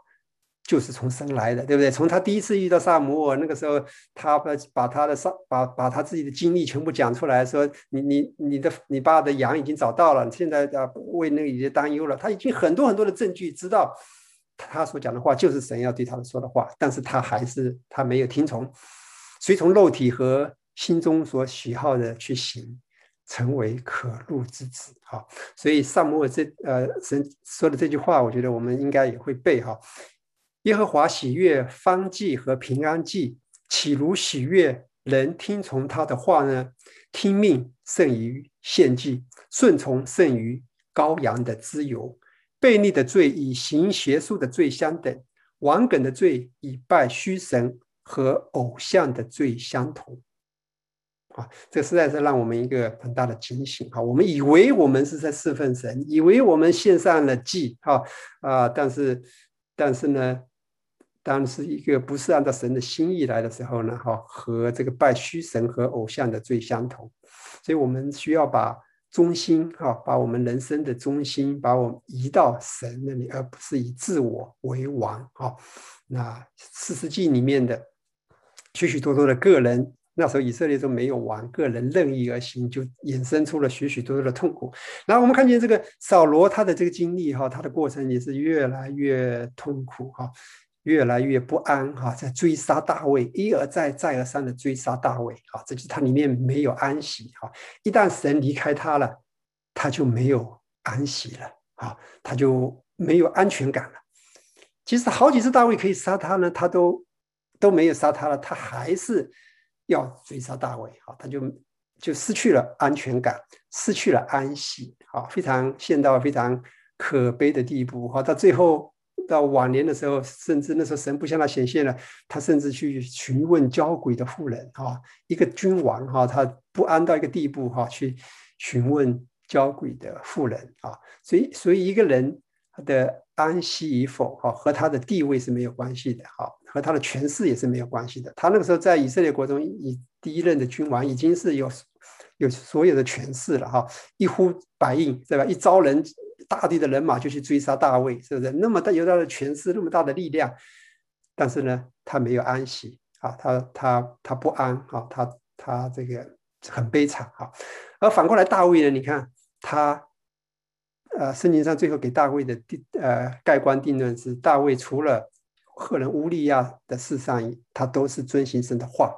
就是从神来的，对不对？从他第一次遇到萨摩尔那个时候，他把把他的萨把把他自己的经历全部讲出来，说你你你的你爸的羊已经找到了，现在啊为那个已经担忧了。他已经很多很多的证据知道。他所讲的话就是神要对他说的话，但是他还是他没有听从，随从肉体和心中所喜好的去行，成为可怒之子。好，所以萨摩尔这呃神说的这句话，我觉得我们应该也会背哈。耶和华喜悦方祭和平安祭，岂如喜悦人听从他的话呢，听命胜于献祭，顺从胜于羔羊的自由。悖逆的罪与行邪术的罪相等，顽梗的罪与拜虚神和偶像的罪相同。啊，这实在是让我们一个很大的警醒啊！我们以为我们是在侍奉神，以为我们献上了祭，哈啊，但是，但是呢，当是一个不是按照神的心意来的时候呢，哈，和这个拜虚神和偶像的罪相同，所以我们需要把中心，哈，把我们人生的中心，把我们移到神那里，而不是以自我为王，哈。那四世纪里面的许许多多的个人。那时候以色列都没有王，个人任意而行，就衍生出了许许多多的痛苦。然后我们看见这个扫罗他的这个经历哈，他的过程也是越来越痛苦哈，越来越不安哈，在追杀大卫，一而再再而三的追杀大卫啊，这就是他里面没有安息哈。一旦神离开他了，他就没有安息了啊，他就没有安全感了。其实好几次大卫可以杀他呢，他都都没有杀他了，他还是。要追杀大卫，啊，他就就失去了安全感，失去了安息，啊，非常陷到非常可悲的地步，哈，到最后到晚年的时候，甚至那时候神不向他显现了，他甚至去询问交鬼的妇人，哈，一个君王，哈，他不安到一个地步，哈，去询问交鬼的妇人，啊，所以所以一个人他的安息与否，哈，和他的地位是没有关系的，哈。和他的权势也是没有关系的。他那个时候在以色列国中，以第一任的君王已经是有有所有的权势了哈，一呼百应，对吧？一招人，大地的人马就去追杀大卫，是不是？那么大有他的权势，那么大的力量，但是呢，他没有安息啊，他他他不安啊，他他这个很悲惨啊。而反过来，大卫呢，你看他，呃，圣经上最后给大卫的定呃盖棺定论是，大卫除了赫人乌利亚的事上，他都是遵行神的话，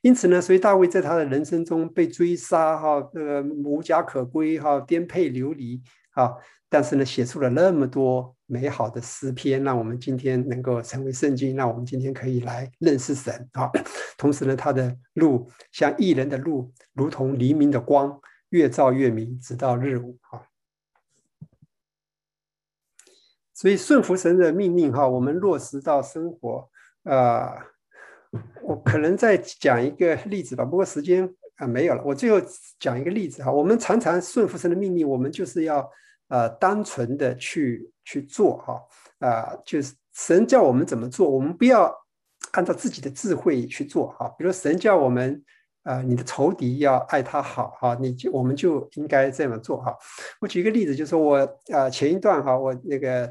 因此呢，所以大卫在他的人生中被追杀，哈，这个无家可归，哈，颠沛流离，哈，但是呢，写出了那么多美好的诗篇，让我们今天能够成为圣经，让我们今天可以来认识神，啊，同时呢，他的路像艺人的路，如同黎明的光，越照越明，直到日午，啊。所以顺服神的命令哈，我们落实到生活啊。我可能再讲一个例子吧，不过时间啊没有了。我最后讲一个例子哈，我们常常顺服神的命令，我们就是要呃单纯的去去做哈啊，就是神叫我们怎么做，我们不要按照自己的智慧去做哈。比如神叫我们啊，你的仇敌要爱他好哈，你就我们就应该这么做哈。我举一个例子，就是我啊前一段哈，我那个。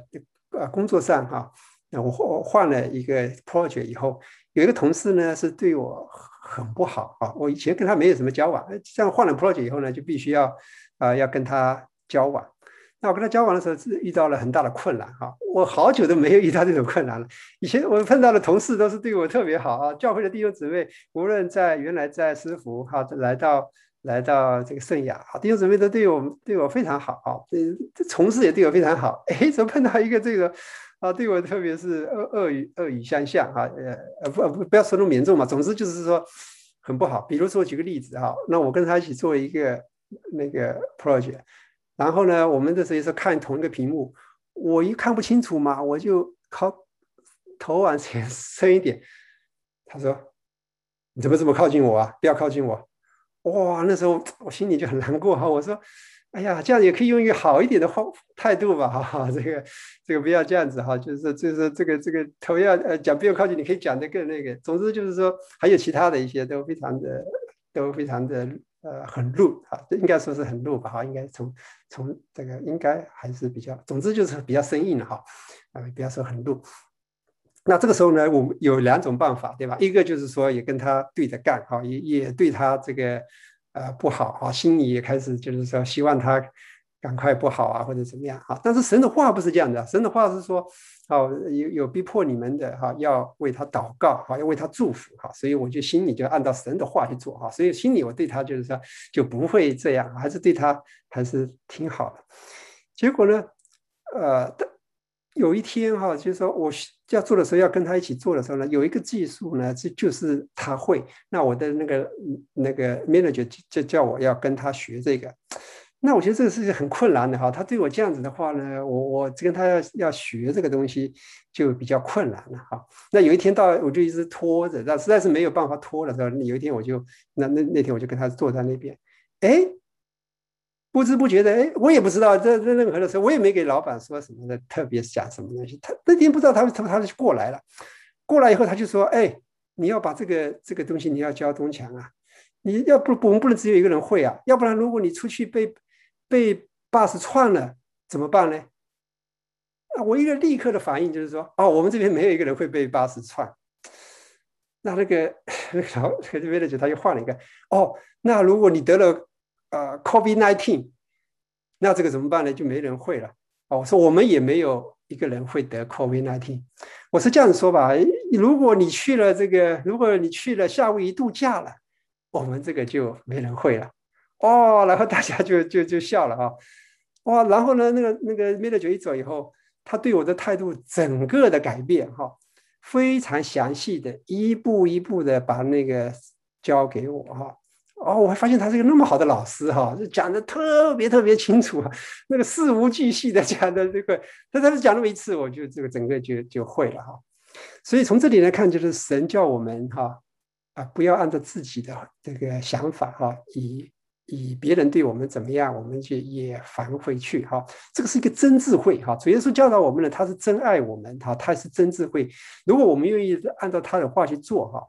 呃，工作上哈，那我换换了一个 project 以后，有一个同事呢是对我很不好啊。我以前跟他没有什么交往，这样换了 project 以后呢，就必须要啊要跟他交往。那我跟他交往的时候是遇到了很大的困难哈。我好久都没有遇到这种困难了。以前我碰到的同事都是对我特别好啊。教会的弟兄姊妹，无论在原来在师福哈，来到。来到这个圣雅，弟兄姊妹都对我对我非常好啊，这这同事也对我非常好。哎，怎么碰到一个这个啊，对我特别是恶恶语恶语相向啊？呃不不不要说那么严重嘛，总之就是说很不好。比如说举个例子哈，那我跟他一起做一个那个 project，然后呢，我们这时候是看同一个屏幕，我一看不清楚嘛，我就靠头往前伸一点。他说：“你怎么这么靠近我啊？不要靠近我。”哇，那时候我心里就很难过哈。我说，哎呀，这样也可以用一个好一点的话态度吧，哈哈，这个这个不要这样子哈，就是就是这个这个头要呃讲不要靠近，你可以讲的更那个。总之就是说，还有其他的一些都非常的都非常的呃很怒啊，应该说是很怒吧哈，应该从从这个应该还是比较，总之就是比较生硬的哈，啊，不要说很怒。那这个时候呢，我们有两种办法，对吧？一个就是说，也跟他对着干，哈，也也对他这个呃不好，哈，心里也开始就是说希望他赶快不好啊，或者怎么样，哈。但是神的话不是这样的，神的话是说，哦，有有逼迫你们的，哈，要为他祷告，哈，要为他祝福，哈。所以我就心里就按照神的话去做，哈。所以心里我对他就是说就不会这样，还是对他还是挺好的。结果呢，呃。有一天哈，就是说我要做的时候，要跟他一起做的时候呢，有一个技术呢，这就是他会。那我的那个那个 manager 就叫我要跟他学这个。那我觉得这个事情很困难的哈。他对我这样子的话呢，我我跟他要要学这个东西就比较困难了哈。那有一天到我就一直拖着，那实在是没有办法拖的时候，有一天我就那那那天我就跟他坐在那边，哎。不知不觉的，哎，我也不知道这这任何的时候，我也没给老板说什么的，特别讲什么东西。他那天不知道他他他就过来了，过来以后他就说，哎，你要把这个这个东西你要教东强啊，你要不我们不能只有一个人会啊，要不然如果你出去被被 bus 串了怎么办呢？啊，我一个立刻的反应就是说，哦，我们这边没有一个人会被 bus 串。那那个那个老那个 manager 他又换了一个，哦，那如果你得了。呃，COVID nineteen，那这个怎么办呢？就没人会了。哦，我说我们也没有一个人会得 COVID nineteen。我是这样说吧，如果你去了这个，如果你去了夏威夷度假了，我们这个就没人会了。哦，然后大家就 就就笑了啊，哇，然后呢，那个那个 manager 一走以后，他对我的态度整个的改变哈，非常详细的一步一步的把那个交给我哈。哦，我还发现他是一个那么好的老师哈，讲的特别特别清楚，那个事无巨细的讲的这个，他他是讲那么一次，我就这个整个就就会了哈。所以从这里来看，就是神叫我们哈啊，不要按照自己的这个想法哈，以以别人对我们怎么样，我们就也还回去哈。这个是一个真智慧哈。主耶稣教导我们呢，他是真爱我们哈，他是真智慧。如果我们愿意按照他的话去做哈，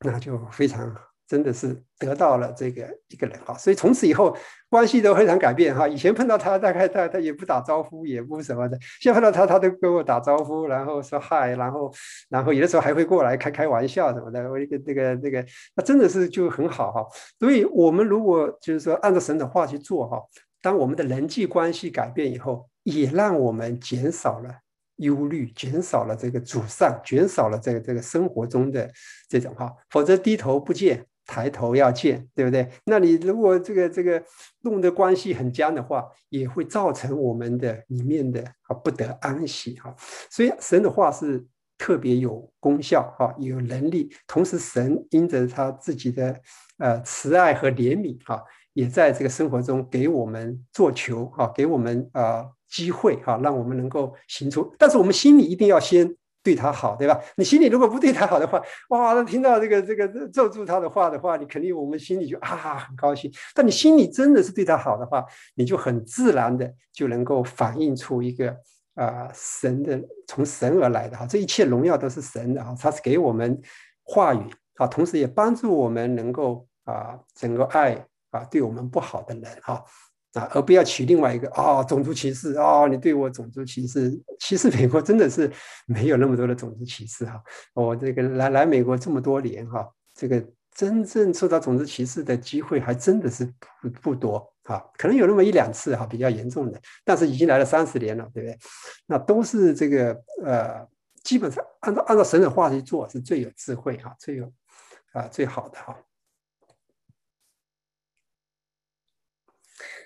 那就非常。真的是得到了这个一个人哈，所以从此以后关系都非常改变哈。以前碰到他，大概他他也不打招呼，也不什么的。现在碰到他，他都跟我打招呼，然后说嗨，然后然后有的时候还会过来开开玩笑什么的。我一个那个那个，那真的是就很好哈。所以我们如果就是说按照神的话去做哈，当我们的人际关系改变以后，也让我们减少了。忧虑减少了，这个沮丧减少了，这个这个生活中的这种哈，否则低头不见。抬头要见，对不对？那你如果这个这个弄的关系很僵的话，也会造成我们的里面的啊不得安息哈。所以神的话是特别有功效哈，有能力。同时，神因着他自己的呃慈爱和怜悯哈，也在这个生活中给我们做球哈，给我们啊机会哈，让我们能够行出。但是我们心里一定要先。对他好，对吧？你心里如果不对他好的话，哇，听到这个这个咒住他的话的话，你肯定我们心里就啊很高兴。但你心里真的是对他好的话，你就很自然的就能够反映出一个啊神的从神而来的哈，这一切荣耀都是神的哈，他是给我们话语啊，同时也帮助我们能够啊整个爱啊对我们不好的人哈。啊，而不要取另外一个哦，种族歧视哦，你对我种族歧视，歧视美国真的是没有那么多的种族歧视哈。我这个来来美国这么多年哈，这个真正受到种族歧视的机会还真的是不不多哈，可能有那么一两次哈，比较严重的，但是已经来了三十年了，对不对？那都是这个呃，基本上按照按照神的话去做是最有智慧哈，最有啊最好的哈。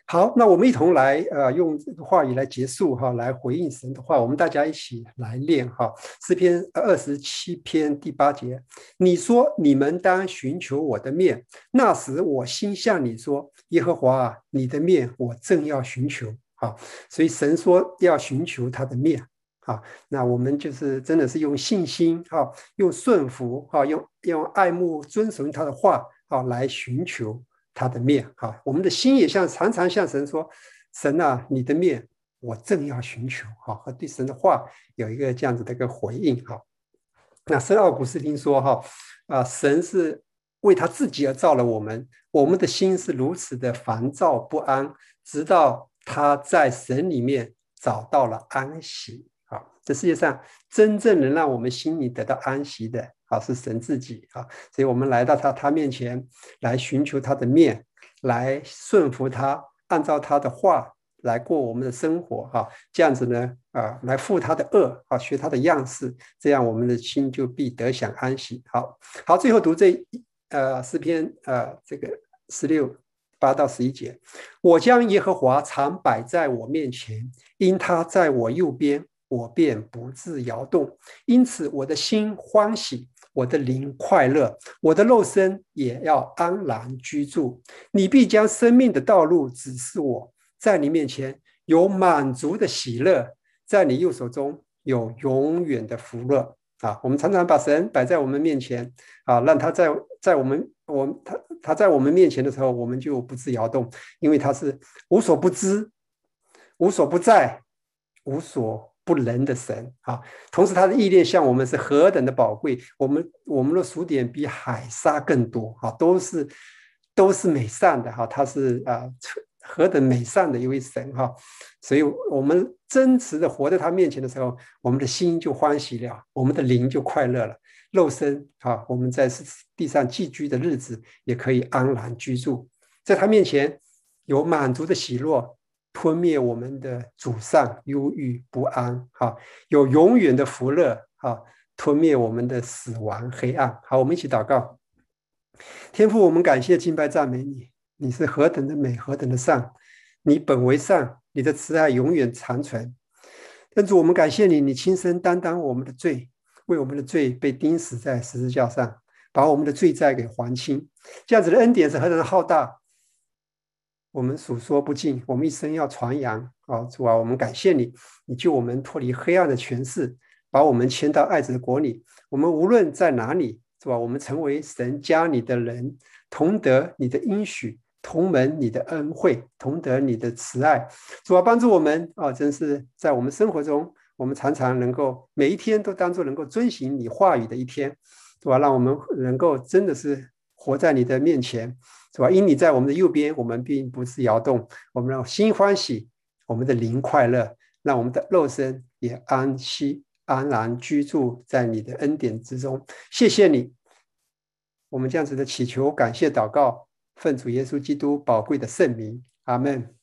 好，那我们一同来，呃，用话语来结束哈，来回应神的话。我们大家一起来念哈，诗篇二十七篇第八节，你说你们当寻求我的面，那时我心向你说，耶和华啊，你的面我正要寻求。好，所以神说要寻求他的面。好，那我们就是真的是用信心哈，用顺服哈，用用爱慕遵从他的话好来寻求。他的面，哈，我们的心也像常常向神说：“神啊，你的面，我正要寻求。”哈，和对神的话有一个这样子的一个回应，哈。那圣奥古斯丁说：“哈，啊，神是为他自己而造了我们，我们的心是如此的烦躁不安，直到他在神里面找到了安息。”这世界上真正能让我们心里得到安息的。啊，是神自己啊，所以我们来到他他面前来寻求他的面，来顺服他，按照他的话来过我们的生活哈。这样子呢，啊，来负他的恶啊，学他的样式，这样我们的心就必得享安息。好好，最后读这呃诗篇呃这个十六八到十一节，我将耶和华常摆在我面前，因他在我右边。我便不自摇动。因此，我的心欢喜，我的灵快乐，我的肉身也要安然居住。你必将生命的道路指示我，在你面前有满足的喜乐，在你右手中有永远的福乐。啊，我们常常把神摆在我们面前，啊，让他在在我们我他他在我们面前的时候，我们就不自摇动，因为他是无所不知、无所不在、无所不能的神啊。同时，他的意念向我们是何等的宝贵，我们我们的数点比海沙更多啊，都是都是美善的哈，他是啊。何等美善的一位神哈！所以，我们真实的活在他面前的时候，我们的心就欢喜了，我们的灵就快乐了。肉身啊，我们在地上寄居的日子也可以安然居住，在他面前有满足的喜乐，吞灭我们的祖上忧郁不安哈，有永远的福乐哈，吞灭我们的死亡黑暗。好，我们一起祷告，天父，我们感谢敬拜赞美你。你是何等的美，何等的善，你本为善，你的慈爱永远长存。天主，我们感谢你，你亲身担当我们的罪，为我们的罪被钉死在十字架上，把我们的罪债给还清。这样子的恩典是何等的浩大，我们数说不尽。我们一生要传扬啊，主啊，我们感谢你，你救我们脱离黑暗的权势，把我们迁到爱子的国里。我们无论在哪里，是吧？我们成为神家里的人，同得你的应许。同门你的恩惠，同得你的慈爱，主要帮助我们啊！真是在我们生活中，我们常常能够每一天都当做能够遵循你话语的一天，是吧？让我们能够真的是活在你的面前，是吧？因你在我们的右边，我们并不是摇动，我们让心欢喜，我们的灵快乐，让我们的肉身也安息安然居住在你的恩典之中。谢谢你，我们这样子的祈求、感谢、祷告。奉主耶稣基督宝贵的圣名，阿门。